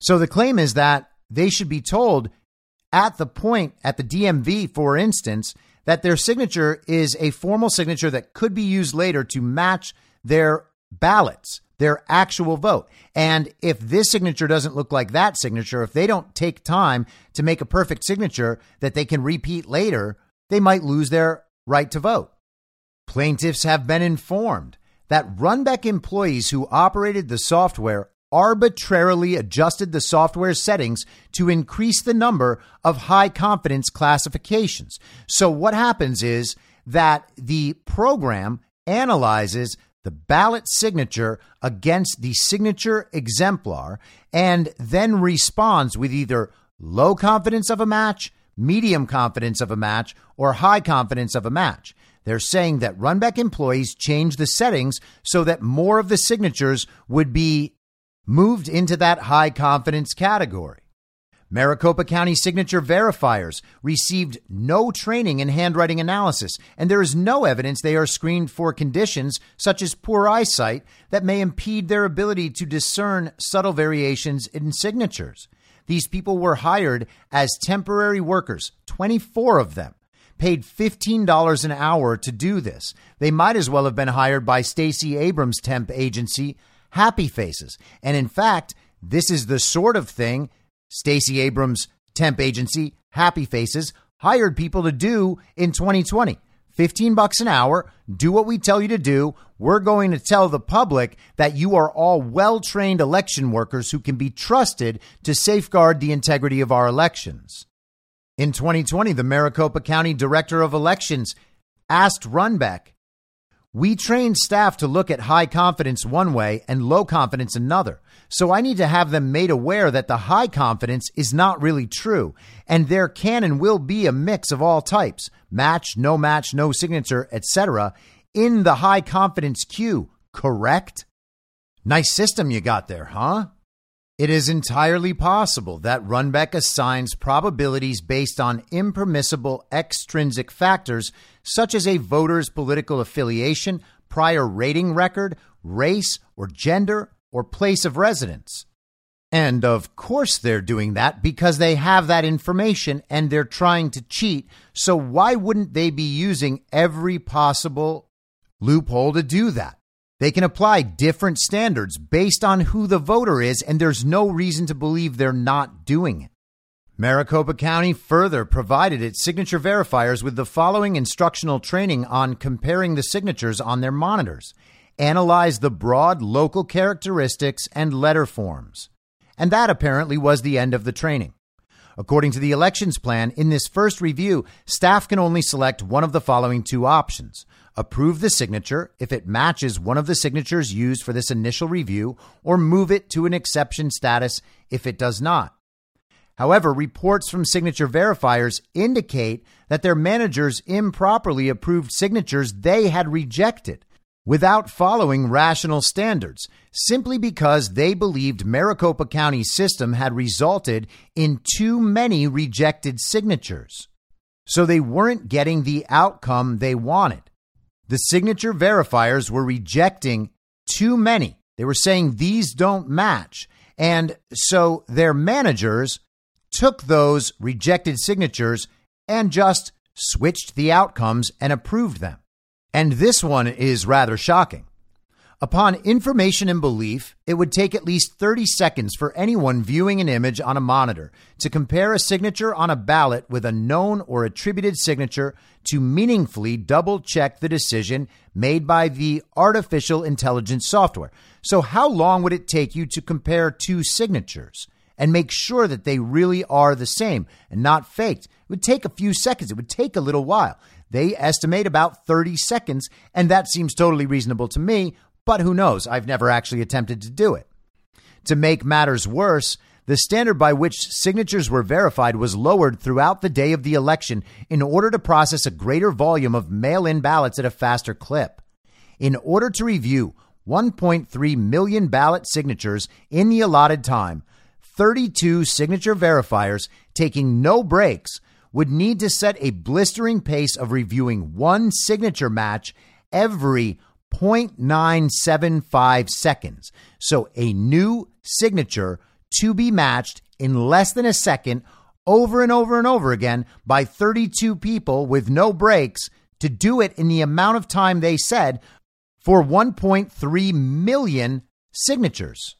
So the claim is that they should be told at the point at the DMV, for instance, that their signature is a formal signature that could be used later to match their ballots their actual vote. And if this signature doesn't look like that signature, if they don't take time to make a perfect signature that they can repeat later, they might lose their right to vote. Plaintiffs have been informed that Runbeck employees who operated the software arbitrarily adjusted the software settings to increase the number of high confidence classifications. So what happens is that the program analyzes the ballot signature against the signature exemplar and then responds with either low confidence of a match, medium confidence of a match, or high confidence of a match. They're saying that Runbeck employees changed the settings so that more of the signatures would be moved into that high confidence category. Maricopa County signature verifiers received no training in handwriting analysis, and there is no evidence they are screened for conditions such as poor eyesight that may impede their ability to discern subtle variations in signatures. These people were hired as temporary workers, 24 of them, paid $15 an hour to do this. They might as well have been hired by Stacey Abrams' temp agency, Happy Faces. And in fact, this is the sort of thing Stacey Abrams' temp agency, Happy Faces, hired people to do in 2020. 15 bucks an hour, do what we tell you to do. We're going to tell the public that you are all well-trained election workers who can be trusted to safeguard the integrity of our elections. In 2020, the Maricopa County Director of Elections asked Runbeck, We train staff to look at high confidence one way and low confidence another. So I need to have them made aware that the high confidence is not really true, and there can and will be a mix of all types match, no match, no signature, etc. in the high confidence queue, correct? Nice system you got there, huh? It is entirely possible that Runbeck assigns probabilities based on impermissible extrinsic factors such as a voter's political affiliation, prior rating record, race or gender, or place of residence. And of course, they're doing that because they have that information and they're trying to cheat. So, why wouldn't they be using every possible loophole to do that? They can apply different standards based on who the voter is, and there's no reason to believe they're not doing it. Maricopa County further provided its signature verifiers with the following instructional training on comparing the signatures on their monitors analyze the broad local characteristics and letter forms. And that apparently was the end of the training. According to the elections plan, in this first review, staff can only select one of the following two options approve the signature if it matches one of the signatures used for this initial review, or move it to an exception status if it does not. However, reports from signature verifiers indicate that their managers improperly approved signatures they had rejected without following rational standards, simply because they believed Maricopa County's system had resulted in too many rejected signatures. So they weren't getting the outcome they wanted. The signature verifiers were rejecting too many. They were saying these don't match. And so their managers took those rejected signatures and just switched the outcomes and approved them. And this one is rather shocking. Upon information and belief, it would take at least 30 seconds for anyone viewing an image on a monitor to compare a signature on a ballot with a known or attributed signature to meaningfully double check the decision made by the artificial intelligence software. So, how long would it take you to compare two signatures and make sure that they really are the same and not faked? It would take a few seconds, it would take a little while. They estimate about 30 seconds, and that seems totally reasonable to me, but who knows? I've never actually attempted to do it. To make matters worse, the standard by which signatures were verified was lowered throughout the day of the election in order to process a greater volume of mail in ballots at a faster clip. In order to review 1.3 million ballot signatures in the allotted time, 32 signature verifiers taking no breaks would need to set a blistering pace of reviewing one signature match every 0.975 seconds. So a new signature to be matched in less than a second over and over and over again by 32 people with no breaks to do it in the amount of time they said for 1.3 million signatures.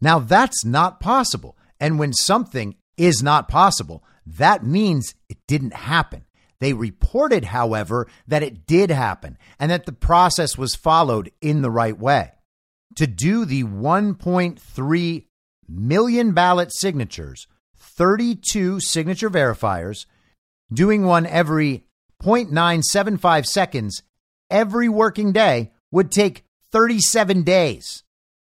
Now that's not possible. And when something is not possible, that means it didn't happen. They reported, however, that it did happen and that the process was followed in the right way. To do the 1.3 million ballot signatures, 32 signature verifiers, doing one every 0.975 seconds every working day would take 37 days.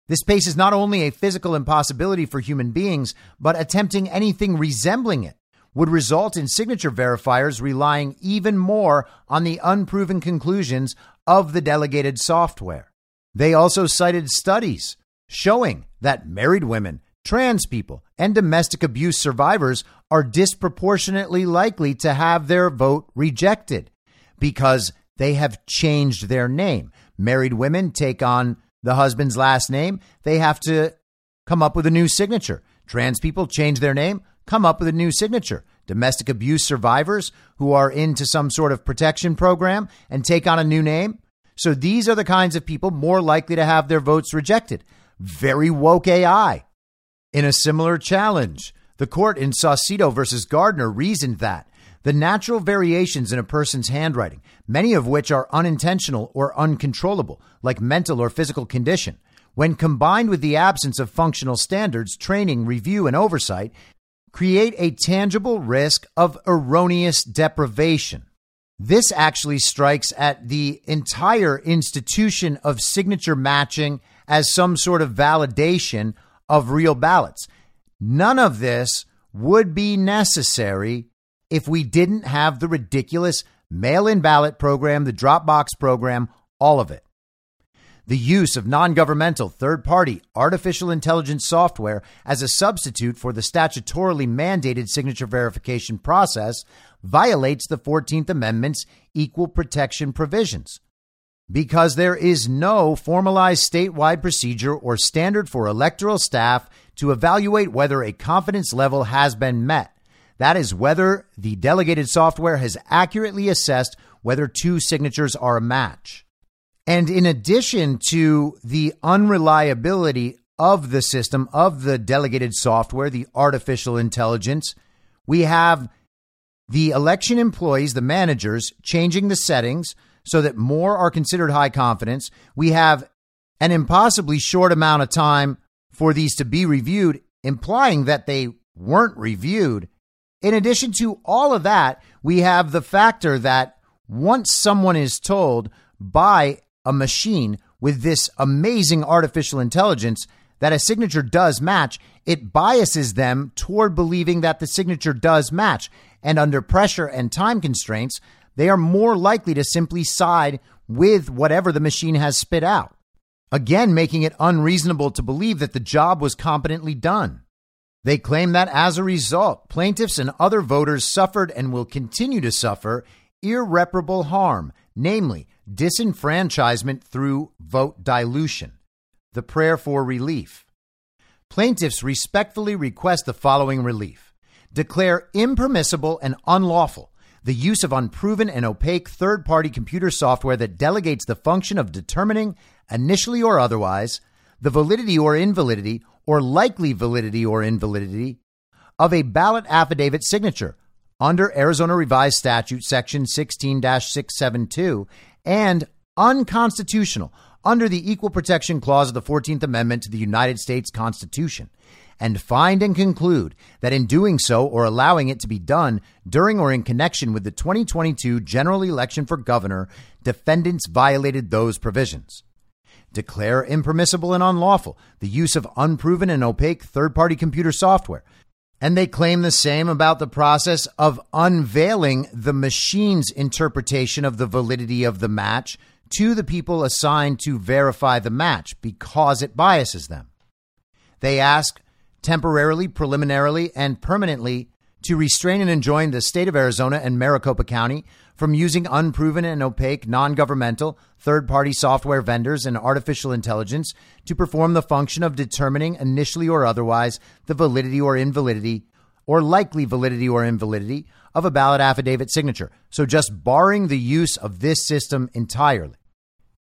This pace is not only a physical impossibility for human beings, but attempting anything resembling it would result in signature verifiers relying even more on the unproven conclusions of the delegated software. They also cited studies showing that married women, trans people, and domestic abuse survivors are disproportionately likely to have their vote rejected because they have changed their name. Married women take on the husband's last name, they have to come up with a new signature. Trans people change their name, come up with a new signature. Domestic abuse survivors who are into some sort of protection program and take on a new name. So these are the kinds of people more likely to have their votes rejected. Very woke AI. In a similar challenge, the court in Saucedo versus Gardner reasoned that the natural variations in a person's handwriting, many of which are unintentional or uncontrollable, like mental or physical condition, when combined with the absence of functional standards, training, review, and oversight, create a tangible risk of erroneous deprivation. This actually strikes at the entire institution of signature matching as some sort of validation of real ballots. None of this would be necessary if we didn't have the ridiculous mail in ballot program, the Dropbox program, all of it. The use of non governmental third party artificial intelligence software as a substitute for the statutorily mandated signature verification process violates the 14th Amendment's equal protection provisions. Because there is no formalized statewide procedure or standard for electoral staff to evaluate whether a confidence level has been met. That is, whether the delegated software has accurately assessed whether two signatures are a match. And in addition to the unreliability of the system, of the delegated software, the artificial intelligence, we have the election employees, the managers, changing the settings so that more are considered high confidence. We have an impossibly short amount of time for these to be reviewed, implying that they weren't reviewed. In addition to all of that, we have the factor that once someone is told by a machine with this amazing artificial intelligence that a signature does match, it biases them toward believing that the signature does match. And under pressure and time constraints, they are more likely to simply side with whatever the machine has spit out. Again, making it unreasonable to believe that the job was competently done. They claim that as a result, plaintiffs and other voters suffered and will continue to suffer irreparable harm, namely disenfranchisement through vote dilution. The prayer for relief. Plaintiffs respectfully request the following relief declare impermissible and unlawful the use of unproven and opaque third party computer software that delegates the function of determining, initially or otherwise, the validity or invalidity or likely validity or invalidity of a ballot affidavit signature under Arizona Revised Statute Section 16 672 and unconstitutional under the Equal Protection Clause of the 14th Amendment to the United States Constitution, and find and conclude that in doing so or allowing it to be done during or in connection with the 2022 general election for governor, defendants violated those provisions. Declare impermissible and unlawful the use of unproven and opaque third party computer software and they claim the same about the process of unveiling the machine's interpretation of the validity of the match to the people assigned to verify the match because it biases them. They ask temporarily, preliminarily, and permanently to restrain and enjoin the state of Arizona and Maricopa County from using unproven and opaque non governmental third party software vendors and artificial intelligence to perform the function of determining, initially or otherwise, the validity or invalidity or likely validity or invalidity of a ballot affidavit signature. So just barring the use of this system entirely.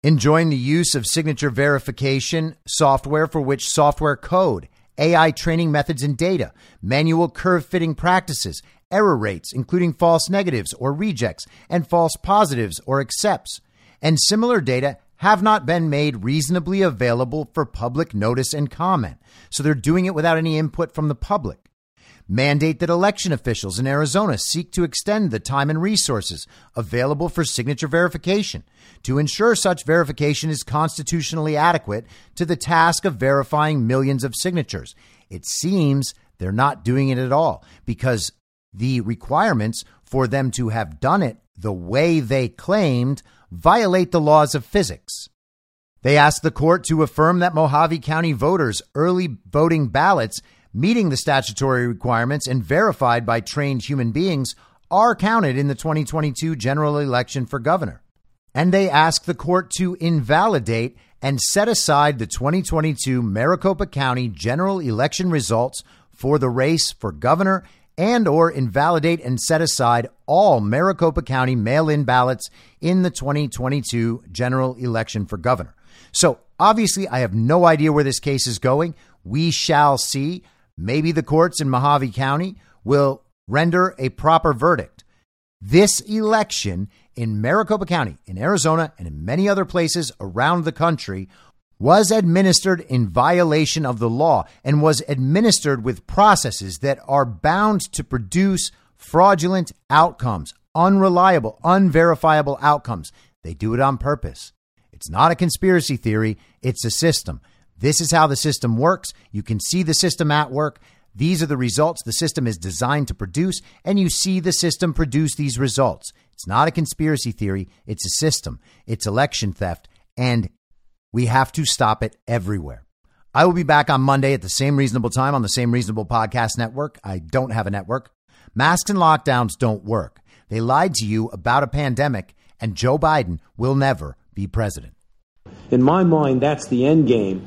Enjoin the use of signature verification software for which software code AI training methods and data, manual curve fitting practices, error rates, including false negatives or rejects, and false positives or accepts, and similar data have not been made reasonably available for public notice and comment. So they're doing it without any input from the public mandate that election officials in Arizona seek to extend the time and resources available for signature verification to ensure such verification is constitutionally adequate to the task of verifying millions of signatures. It seems they're not doing it at all because the requirements for them to have done it the way they claimed violate the laws of physics. They asked the court to affirm that Mohave County voters' early voting ballots meeting the statutory requirements and verified by trained human beings are counted in the 2022 general election for governor. And they ask the court to invalidate and set aside the 2022 Maricopa County general election results for the race for governor and or invalidate and set aside all Maricopa County mail-in ballots in the 2022 general election for governor. So, obviously I have no idea where this case is going. We shall see. Maybe the courts in Mohave County will render a proper verdict. This election in Maricopa County, in Arizona, and in many other places around the country was administered in violation of the law and was administered with processes that are bound to produce fraudulent outcomes, unreliable, unverifiable outcomes. They do it on purpose. It's not a conspiracy theory, it's a system. This is how the system works. You can see the system at work. These are the results the system is designed to produce, and you see the system produce these results. It's not a conspiracy theory, it's a system. It's election theft, and we have to stop it everywhere. I will be back on Monday at the same reasonable time on the same reasonable podcast network. I don't have a network. Masks and lockdowns don't work. They lied to you about a pandemic, and Joe Biden will never be president. In my mind, that's the end game.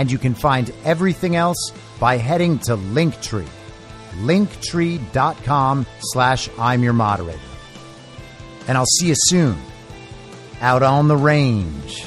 and you can find everything else by heading to Linktree, linktree.com slash I'm your moderator. And I'll see you soon out on the range.